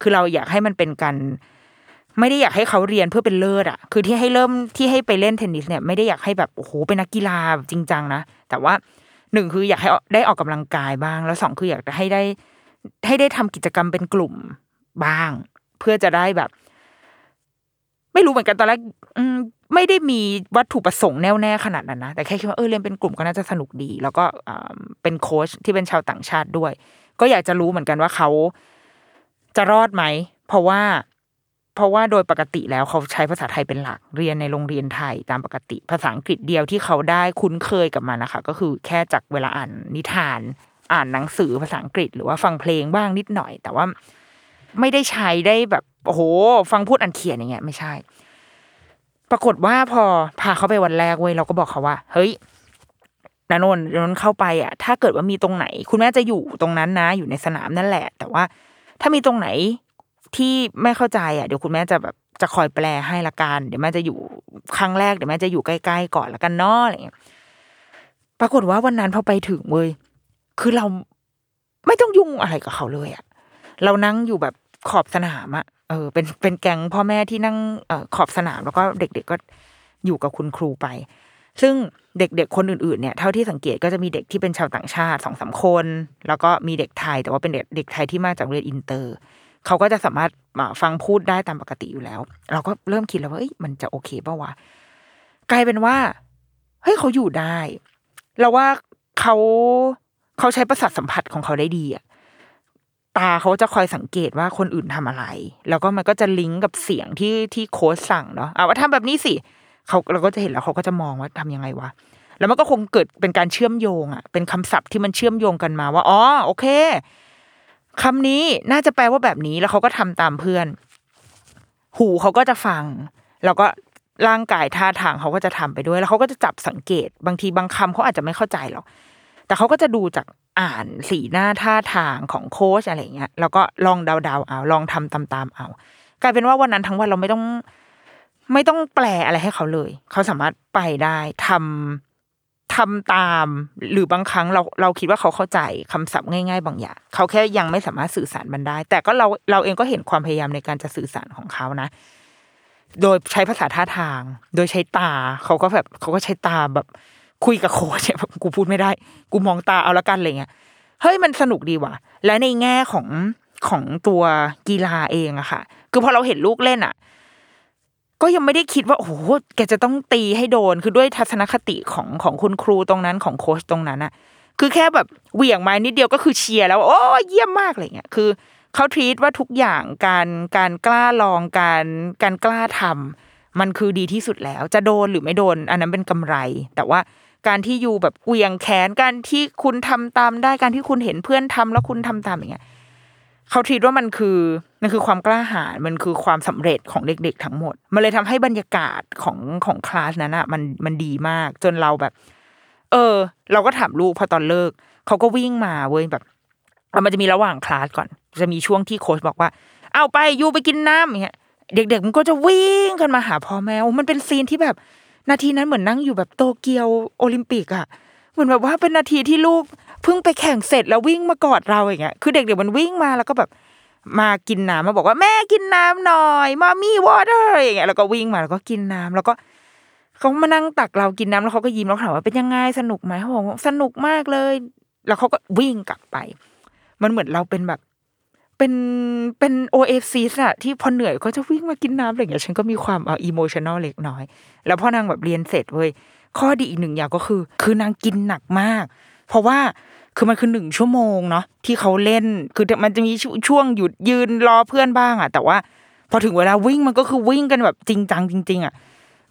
คือเราอยากให้มันเป็นการ ไม่ได้อยากให้เขาเรียนเพื่อเป็นเลิศอะคือที่ให้เริ่มที่ให้ไปเล่นเทนนิสเนี่ยไม่ได้อยากให้แบบโอ้โหเป็นนักกีฬาจริงจังนะแต่ว่าหนึ่งคืออยากให้ได้ออกกำลังกายบ้าง แล้วสองคืออยากจะให้ได้ ให้ได้ทำกิจกรรมเป็นกลุ่มบ้าง เพื่อจะได้แบบ ไม่รู้เหมือนกันตอนแรกมไม่ได้มีวัตถุประสงค์แน่วแน่ขนาดนั้นนะแต่แค่คิดว่าเออเรียนเป็นกลุ่มก็น่าจะสนุกดี แล้วก็เป็นโค้ชที่เป็นชาวต่างชาติด้วย ก็อยากจะรู้เหมือนกันว่าเขาจะรอดไหมเพราะว่า เพราะว่าโดยปกติแล้วเขาใช้ภาษาไทยเป็นหลักเรียนในโรงเรียนไทยตามปกติ ภาษาอังกฤษเดียวที่เขาได้คุ้นเคยกับมันนะคะ ก็คือแค่จากเวลาอ่านนิทาน อ่านหนังสือภาษาอังกฤษ หรือว่าฟังเพลงบ้างนิดหน่อย แต่ว่าไม่ได้ใช้ได้แบบโอ้โห ฟังพูดอ่านเขียนอย่างเงี้ยไม่ใช่ ปรากฏว่าพอพาเขาไปวันแรกเว้ยเราก็บอกเขาว่า เฮ้ยนานนท์นนเข้าไปอะ ถ้าเกิดว่ามีตรงไหน คุณแม่จะอยู่ตรงนั้นนะ อยู่ในสนามนั่นแหละ แต่ว่าถ้ามีตรงไหน ที่ไม่เข้าใจอะเดี๋ยวคุณแม่จะแบบจะคอยแปลให้ละกันเดี๋ยวแม่จะอยู่ครั้งแรกเดี๋ยวแม่จะอยู่ใกล้ๆก่อนละกันเนาะอะไรเงี้ยปรากฏว่าวันนั้นพอไปถึงเว้ยคือเราไม่ต้องยุ่งอะไรกับเขาเลยอะเรานั่งอยู่แบบขอบสนามอะเออเป็นเป็นแก๊งพ่อแม่ที่นั่งเออขอบสนามแล้วก็เด็กๆก็อยู่กับคุณครูไป ซึ่งเด็กๆคนอื่นๆเนี่ยเท่าที่สังเกตก็จะมีเด็กที่เป็นชาวต่างชาติสองสามคน แล้วก็มีเด็กไทยแต่ว่าเป็นเด็กเด็กไทยที่มาจากเรียนอินเตอร์ เขาก็จะสามารถฟังพูดได้ตามปกติอยู่แล้ว เราก็เริ่มคิดแล้วว่าเอ้ยมันจะโอเคป่าวะกลายเป็นว่าเฮ้ยเขาอยู่ได้ เราว่าเขาเขาใช้ประสาทสัมผัสของเขาได้ดีอะตาเขาจะคอยสังเกตว่าคนอื่นทำอะไร แล้วก็มันก็จะลิงก์กับเสียงที่ที่โค้ชสั่งเนาะอะว่าทำแบบนี้สิเขาเราก็จะเห็นแล้วเขาก็จะมองว่าทำยังไงวะแล้วมันก็คงเกิดเป็นการเชื่อมโยงอะเป็นคำศัพท์ที่มันเชื่อมโยงกันมาว่าอ๋อโอเค คำนี้น่าจะแปลว่าแบบนี้แล้วเขาก็ทำตามเพื่อน หูเขาก็จะฟัง แล้วก็ร่างกายท่าทางเขาก็จะทำไปด้วย แล้วเขาก็จะจับสังเกต บางทีบางคำเขาอาจจะไม่เข้าใจหรอก แต่เขาก็จะดูจากอ่านสีหน้าท่าทางของโค้ชอะไรเงี้ย แล้วก็ลองเดาๆเอา ลองทำตามๆเอา กลายเป็นว่าวันนั้นทั้งวันเราไม่ต้อง ไม่ต้องแปลอะไรให้เขาเลย เขาสามารถไปได้ทำ ทำตามหรือบางครั้งเราเราคิดว่าเขาเข้าใจคำศัพท์ง่าย ๆ บางอย่างเขาแค่ยังไม่สามารถสื่อสารมันได้ แต่ก็เราเราเองก็เห็นความพยายามในการจะสื่อสารของเขานะ โดยใช้ภาษาท่าทาง โดยใช้ตาเขาก็แบบเขาก็ใช้ตาแบบคุยกับโค้ชเนี่ยแบบกูพูดไม่ได้ กูมองตาเอาละกันอะไรเงี้ยเฮ้ยมันสนุกดีว่ะ และในแง่ของของตัวกีฬาเองอะค่ะ คือพอเราเห็นลูกเล่นอะ ก็ยังไม่ได้คิดว่าโอ้โหแกจะต้องตีให้โดนคือด้วยทัศนคติของของคุณครูตรงนั้นของโค้ชตรงนั้นอะคือแค่แบบเหวี่ยงม้นิดเดียวก็คือเชียร์แล้วว่าโอ้เยี่ยมมากอะไรเงี้ยคือเขาทีตว่าทุกอย่างการการกล้าลองการการกล้าทำมันคือดีที่สุดแล้ว จะโดนหรือไม่โดน อันนั้นเป็นกำไร แต่ว่าการที่อยู่แบบเหวียงแขนการที่คุณทำตามได้การที่คุณเห็นเพื่อนทำแล้วคุณทำตามอย่างเงี้ยเขาทีว่ามันคือ มันคือความกล้าหาญมันคือความสำเร็จของเด็ก ๆ ทั้งหมด มันเลยทำให้บรรยากาศของของคลาสนั้นอะมันมันดีมาก จนเราแบบ เออ เราก็ถามลูกพอตอนเลิกเขาก็วิ่งมาเว้ยแบบมันจะมีระหว่างคลาสก่อน จะมีช่วงที่โค้ชบอกว่า เอาไปยูไปกินน้ำอย่างเงี้ยเด็ก ๆ มันก็จะวิ่งกันมาหาพ่อแม่มันเป็นซีนที่แบบ นาทีนั้นเหมือนนั่งอยู่แบบโตเกียวโอลิมปิกอะเหมือนแบบว่าเป็นนาทีที่ลูกเพิ่งไปแข่งเสร็จแล้ววิ่งมากอดเราอย่างเงี้ยคือเด็กๆมันวิ่งมาแล้วก็แบบ มากินน้ำมาบอกว่าแม่กินน้ำหน่อย mommy water อย่างเงี้ยแล้วก็วิ่งมาแล้วก็กินน้ำแล้วก็เขามานั่งตักเรากินน้ำแล้วเขาก็ยิ้มแล้วถามว่าเป็นยังไงสนุกไหมเขาบอกสนุกมากเลย แล้วเขาก็วิ่งกลับไป มันเหมือนเราเป็นแบบเป็นเป็นโอเอฟซีอะที่พอเหนื่อยก็จะวิ่งมากินน้ำอะไรอย่างเงี้ยฉันก็มีความเอา emotional เล็กน้อย แล้วพอนางแบบเรียนเสร็จเว้ยข้อดีอีกหนึ่งอย่างก็คือ คือนางกินหนักมาก เพราะว่า คือมันคือหนึ่งชั่วโมงเนาะที่เขาเล่นคือมันจะมีช่วงหยุดยืนรอเพื่อนบ้างอะแต่ว่าพอถึงเวลาวิ่งมันก็คือวิ่งกันแบบจริงจังจริง ๆอะ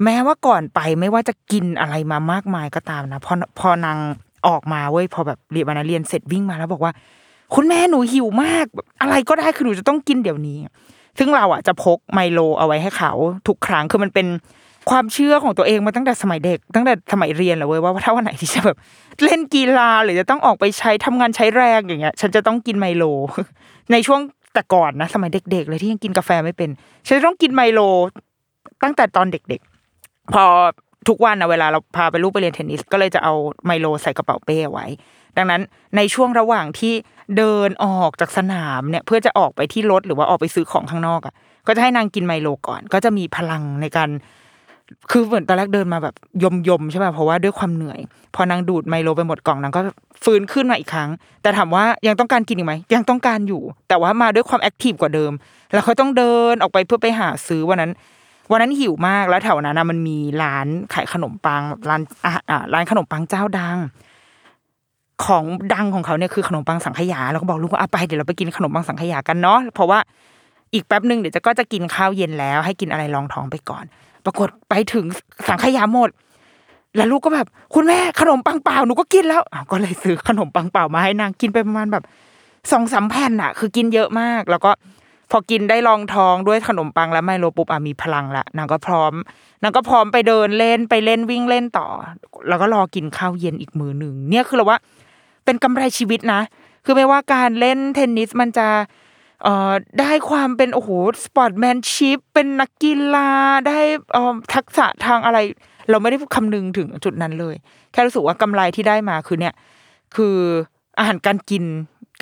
แม้ว่าก่อนไปไม่ว่าจะกินอะไรมามากมายก็ตามนะพอพอนางออกมาเว้ยพอแบบเรียนวันเรียนเสร็จวิ่งมาแล้วบอกว่า คุณแม่หนูหิวมากอะไรก็ได้คือหนูจะต้องกินเดี๋ยวนี้ ซึ่งเราอะจะพกไมโลเอาไว้ให้เขาทุกครั้งคือมันเป็น ความเชื่อของตัวเองมาตั้งแต่สมัยเด็ก ตั้งแต่สมัยเรียนเลยเว้ยว่าถ้าวันไหนที่จะแบบเล่นกีฬาหรือจะต้องออกไปใช้ทำงานใช้แรงอย่างเงี้ย ฉันจะต้องกินไมโล ในช่วงแต่ก่อนนะ สมัยเด็ก ๆ เลยที่ยังกินกาแฟไม่เป็น ฉันจะต้องกินไมโล ตั้งแต่ตอนเด็ก ๆ พอทุกวันนะเวลาเราพาไปลูกไปเรียนเทนนิสก็เลยจะเอาไมโลใส่กระเป๋าเป้ไว้ ดังนั้นในช่วงระหว่างที่เดินออกจากสนามเนี่ยเพื่อจะออกไปที่รถหรือว่าออกไปซื้อของข้างนอกอะก็จะให้นางกินไมโลก่อน ก็จะมีพลังในการ คือเหมือนตอนแรกเดินมาแบบยมยมใช่ป่ะเพราะว่าด้วยความเหนื่อย พอนางดูดไมโลไปหมดกล่องนางก็ฟื้นขึ้นมาอีกครั้ง แต่ถามว่ายังต้องการกินอีกไหมยังต้องการอยู่ แต่ว่ามาด้วยความแอคทีฟกว่าเดิม แล้วเขาต้องเดินออกไปเพื่อไปหาซื้อวันนั้นวันนั้นหิวมากแล้วแถวนั้นมันมีร้านขายขนมปังร้านอ่าร้านขนมปังเจ้าดัง ของดังของเขาเนี่ยคือขนมปังสังขยาเราก็บอกลูกว่าไปเดี๋ยวเราไปกินขนมปังสังขยากันเนาะเพราะว่าอีกแป๊บหนึ่งเดี๋ยวจะก็จะกินข้าวเย็นแล้ว ให้กินอะไรรองท้องไปก่อน ปรากฏไปถึงสังขยาหมด แล้วลูกก็แบบ คุณแม่ขนมปังเปล่าหนูก็กินแล้วก็เลยซื้อขนมปังเปล่ามาให้นางกินไปประมาณแบบสองสามแผ่นอะคือกินเยอะมาก แล้วก็พอกินได้รองท้องด้วยขนมปังแล้วไมโลปุ๊บอะมีพลังละนางก็พร้อมนางก็พร้อมไปเดินเล่นไปเล่นวิ่งเล่นต่อ แล้วก็รอกินข้าวเย็นอีกมือหนึ่งเนี่ยคือเราว่า เป็นกำไรชีวิตนะ คือไม่ว่าการเล่นเทนนิสมันจะ เอ่อได้ความเป็นโอ้โห sportsmanship เป็นนักกีฬาได้เอ่อทักษะทางอะไร เราไม่ได้คำนึงถึงจุดนั้นเลย แค่รู้สึกว่ากำไรที่ได้มาคือเนี่ย คืออาหารการกิน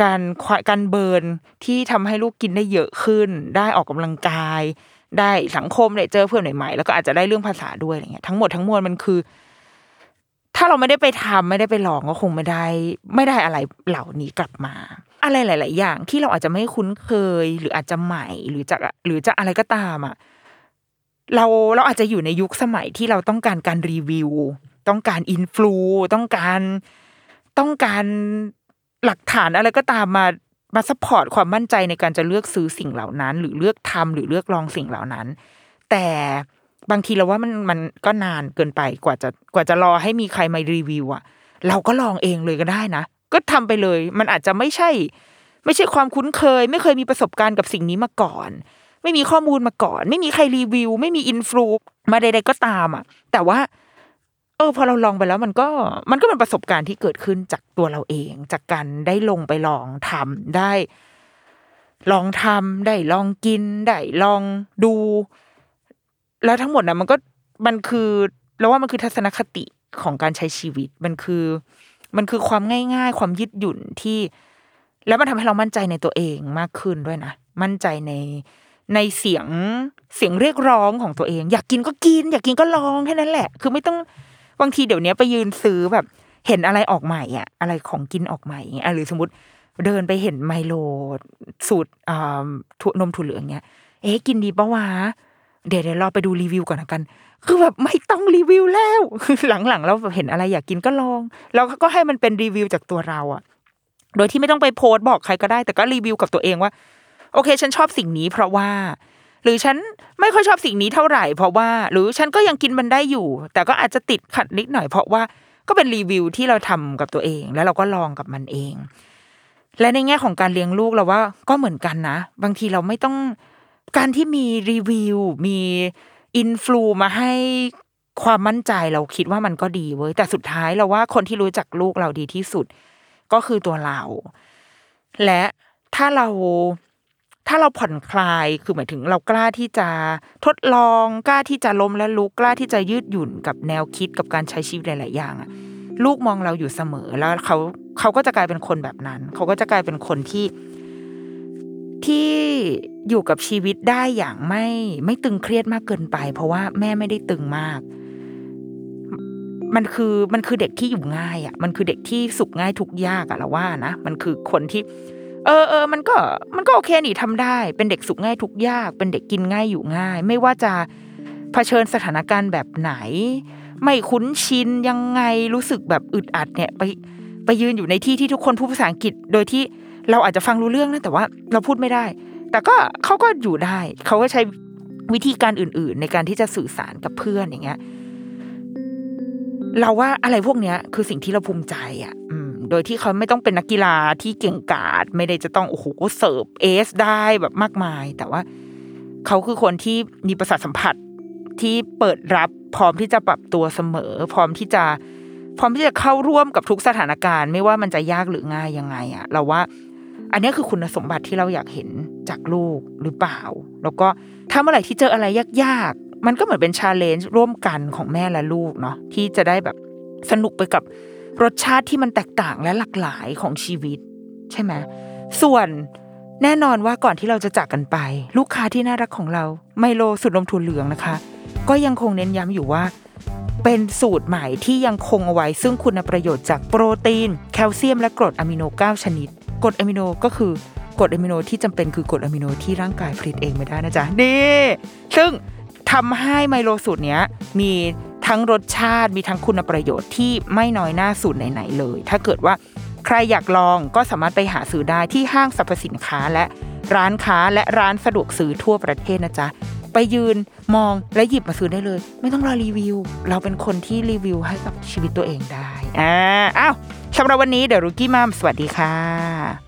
การการ burn ที่ทำให้ลูกกินได้เยอะขึ้น ได้ออกกำลังกาย ได้สังคมได้เจอเพื่อนใหม่ๆแล้วก็อาจจะได้เรื่องภาษาด้วยอะไรเงี้ยทั้งหมดทั้งมวลมันคือ ถ้าเราไม่ได้ไปทำไม่ได้ไปลองก็คงไม่ได้ ไม่ได้อะไรเหล่านี้กลับมา อะไรหลาย ๆ อย่างที่เราอาจจะไม่คุ้นเคย หรืออาจจะใหม่หรือจะหรือจะอะไรก็ตามอะเราเราอาจจะอยู่ในยุคสมัยที่เราต้องการการรีวิว ต้องการ influ ต้องการต้องการหลักฐานอะไรก็ตามมามา support ความมั่นใจในการจะเลือกซื้อสิ่งเหล่านั้น หรือเลือกทำหรือเลือกลองสิ่งเหล่านั้น แต่บางทีเราว่ามันมันก็นานเกินไปกว่าจะกว่าจะรอให้มีใครมารีวิวอะเราก็ลองเองเลยก็ได้นะ ก็ทำไปเลย มันอาจจะไม่ใช่ ไม่ใช่ความคุ้นเคย ไม่เคยมีประสบการณ์กับสิ่งนี้มาก่อน ไม่มีข้อมูลมาก่อน ไม่มีใครรีวิว ไม่มีอินฟลูมาใดๆก็ตามอะ แต่ว่า เออพอเราลองไปแล้วมันก็มันก็เป็นประสบการณ์ที่เกิดขึ้นจากตัวเราเอง จากการได้ลงไปลองทำได้ ลองทำได้ลองกินได้ลองดู แล้วทั้งหมดนะมันก็มันคือเราว่ามันคือทัศนคติของการใช้ชีวิตมันคือ มันคือความง่าย ๆ ความยืดหยุ่นที่ แล้วมันทำให้เรามั่นใจในตัวเองมากขึ้นด้วยนะ มั่นใจในในเสียงเสียงเรียกร้องของตัวเอง อยากกินก็กิน อยากกินก็ลองแค่นั้นแหละ คือไม่ต้องบางทีเดี๋ยวนี้ไปยืนซื้อแบบ เห็นอะไรออกใหม่อะ อะไรของกินออกใหม่อะหรือสมมติเดินไปเห็นไมโลสูตรอ่านมถั่วเหลืองเนี้ย เอ๊ะกินดีปะวะเดี๋ยวเดี๋ยวเราไปดูรีวิวก่อนกัน คือแบบไม่ต้องรีวิวแล้ว หลังๆ เราเห็นอะไรอยากกินก็ลอง แล้วก็ให้มันเป็นรีวิวจากตัวเราอะโดยที่ไม่ต้องไปโพสต์บอกใครก็ได้ แต่ก็รีวิวกับตัวเองว่า โอเค ฉันชอบสิ่งนี้เพราะว่าหหรือฉันไม่ค่อยชอบสิ่งนี้เท่าไหร่ เพราะว่า หรือฉันก็ยังกินมันได้อยู่ แต่ก็อาจจะติดขัดนิดหน่อยเพราะว่าก็เป็นรีวิวที่เราทำกับตัวเอง แล้วเราก็ลองกับมันเอง และในแง่ของการเลี้ยงลูกเราว่าก็เหมือนกันนะ บางทีเราไม่ต้องการที่มีรีวิวมี อินฟลูมาให้ความมั่นใจเราคิดว่ามันก็ดีเว้ยแต่สุดท้ายเราว่าคนที่รู้จักลูกเราดีที่สุด ก็คือตัวเรา และถ้าเราถ้าเราผ่อนคลายคือหมายถึงเรากล้าที่จะทดลองกล้าที่จะล้มและลุกกล้าที่จะยืดหยุ่นกับแนวคิดกับการใช้ชีวิตหลาย ๆ อย่างอะลูกมองเราอยู่เสมอแล้วเขาเขาก็จะกลายเป็นคนแบบนั้น เขาก็จะกลายเป็นคนที่ที่ อยู่กับชีวิตได้อย่างไม่ไม่ตึงเครียดมากเกินไป เพราะว่าแม่ไม่ได้ตึงมาก มันคือมันคือเด็กที่อยู่ง่ายอะ มันคือเด็กที่สุขง่ายทุกยากอะเราว่านะมันคือคนที่ เออเออมันก็มันก็โอเคนี่ทำได้ เป็นเด็กสุขง่ายทุกยาก เป็นเด็กกินง่ายอยู่ง่าย ไม่ว่าจะเผชิญสถานการณ์แบบไหน ไม่คุ้นชินยังไงรู้สึกแบบอึดอัดเนี่ยไปไปยืนอยู่ในที่ที่ทุกคนพูดภาษาอังกฤษ โดยที่เราอาจจะฟังรู้เรื่องนะแต่ว่าเราพูดไม่ได้ แต่ก็เขาก็อยู่ได้เขาก็ใช้วิธีการอื่น ๆ ในการที่จะสื่อสารกับเพื่อนอย่างเงี้ย เราว่าอะไรพวกเนี้ย คือสิ่งที่เราภูมิใจอะ อืม โดยที่เขาไม่ต้องเป็นนักกีฬาที่เก่งกาจไม่ได้จะต้องโอ้โหเสิร์ฟเอสได้แบบมากมาย แต่ว่าเขาคือคนที่มีประสาทสัมผัสที่เปิดรับพร้อมที่จะปรับตัวเสมอ พร้อมที่จะ พร้อมที่จะเข้าร่วมกับทุกสถานการณ์ ไม่ว่ามันจะยากหรือง่ายยังไงอะเราว่า อันนี้คือคุณสมบัติที่เราอยากเห็น จากลูกหรือเปล่า แล้วก็ถ้าเมื่อไหร่ที่เจออะไรยากๆ มันก็เหมือนเป็นชาเลนจ์ร่วมกันของแม่และลูกเนาะที่จะได้แบบสนุกไปกับรสชาติที่มันแตกต่างและหลากหลายของชีวิต ใช่ไหมส่วนแน่นอนว่าก่อนที่เราจะจากกันไป ลูกค้าที่น่ารักของเราไมโลสุดนมถั่วเหลืองนะคะ ก็ยังคงเน้นย้ำอยู่ว่า เป็นสูตรใหม่ที่ยังคงเอาไว้ซึ่งคุณประโยชน์จากโปรตีน แคลเซียมและกรดอะมิโน9ชนิด กรดอะมิโนก็คือกรดอะมิโนที่จำเป็นคือกรดอะมิโนที่ร่างกายผลิตเองไม่ได้นะจ๊ะนี่ซึ่งทำให้ไมโลสูตรเนี้ยมีทั้งรสชาติมีทั้งคุณประโยชน์ที่ไม่น้อยหน้าสูตรไหนๆเลย ถ้าเกิดว่าใครอยากลองก็สามารถไปหาซื้อได้ที่ห้างสรรพสินค้าและร้านค้าและร้านสะดวกซื้อทั่วประเทศนะจ๊ะไปยืนมองและหยิบมาซื้อได้เลย ไม่ต้องรอรีวิว เราเป็นคนที่รีวิวให้กับชีวิตตัวเองได้อ่าอ้าว สำหรับวันนี้เดอะรุกี้มัมสวัสดีค่ะ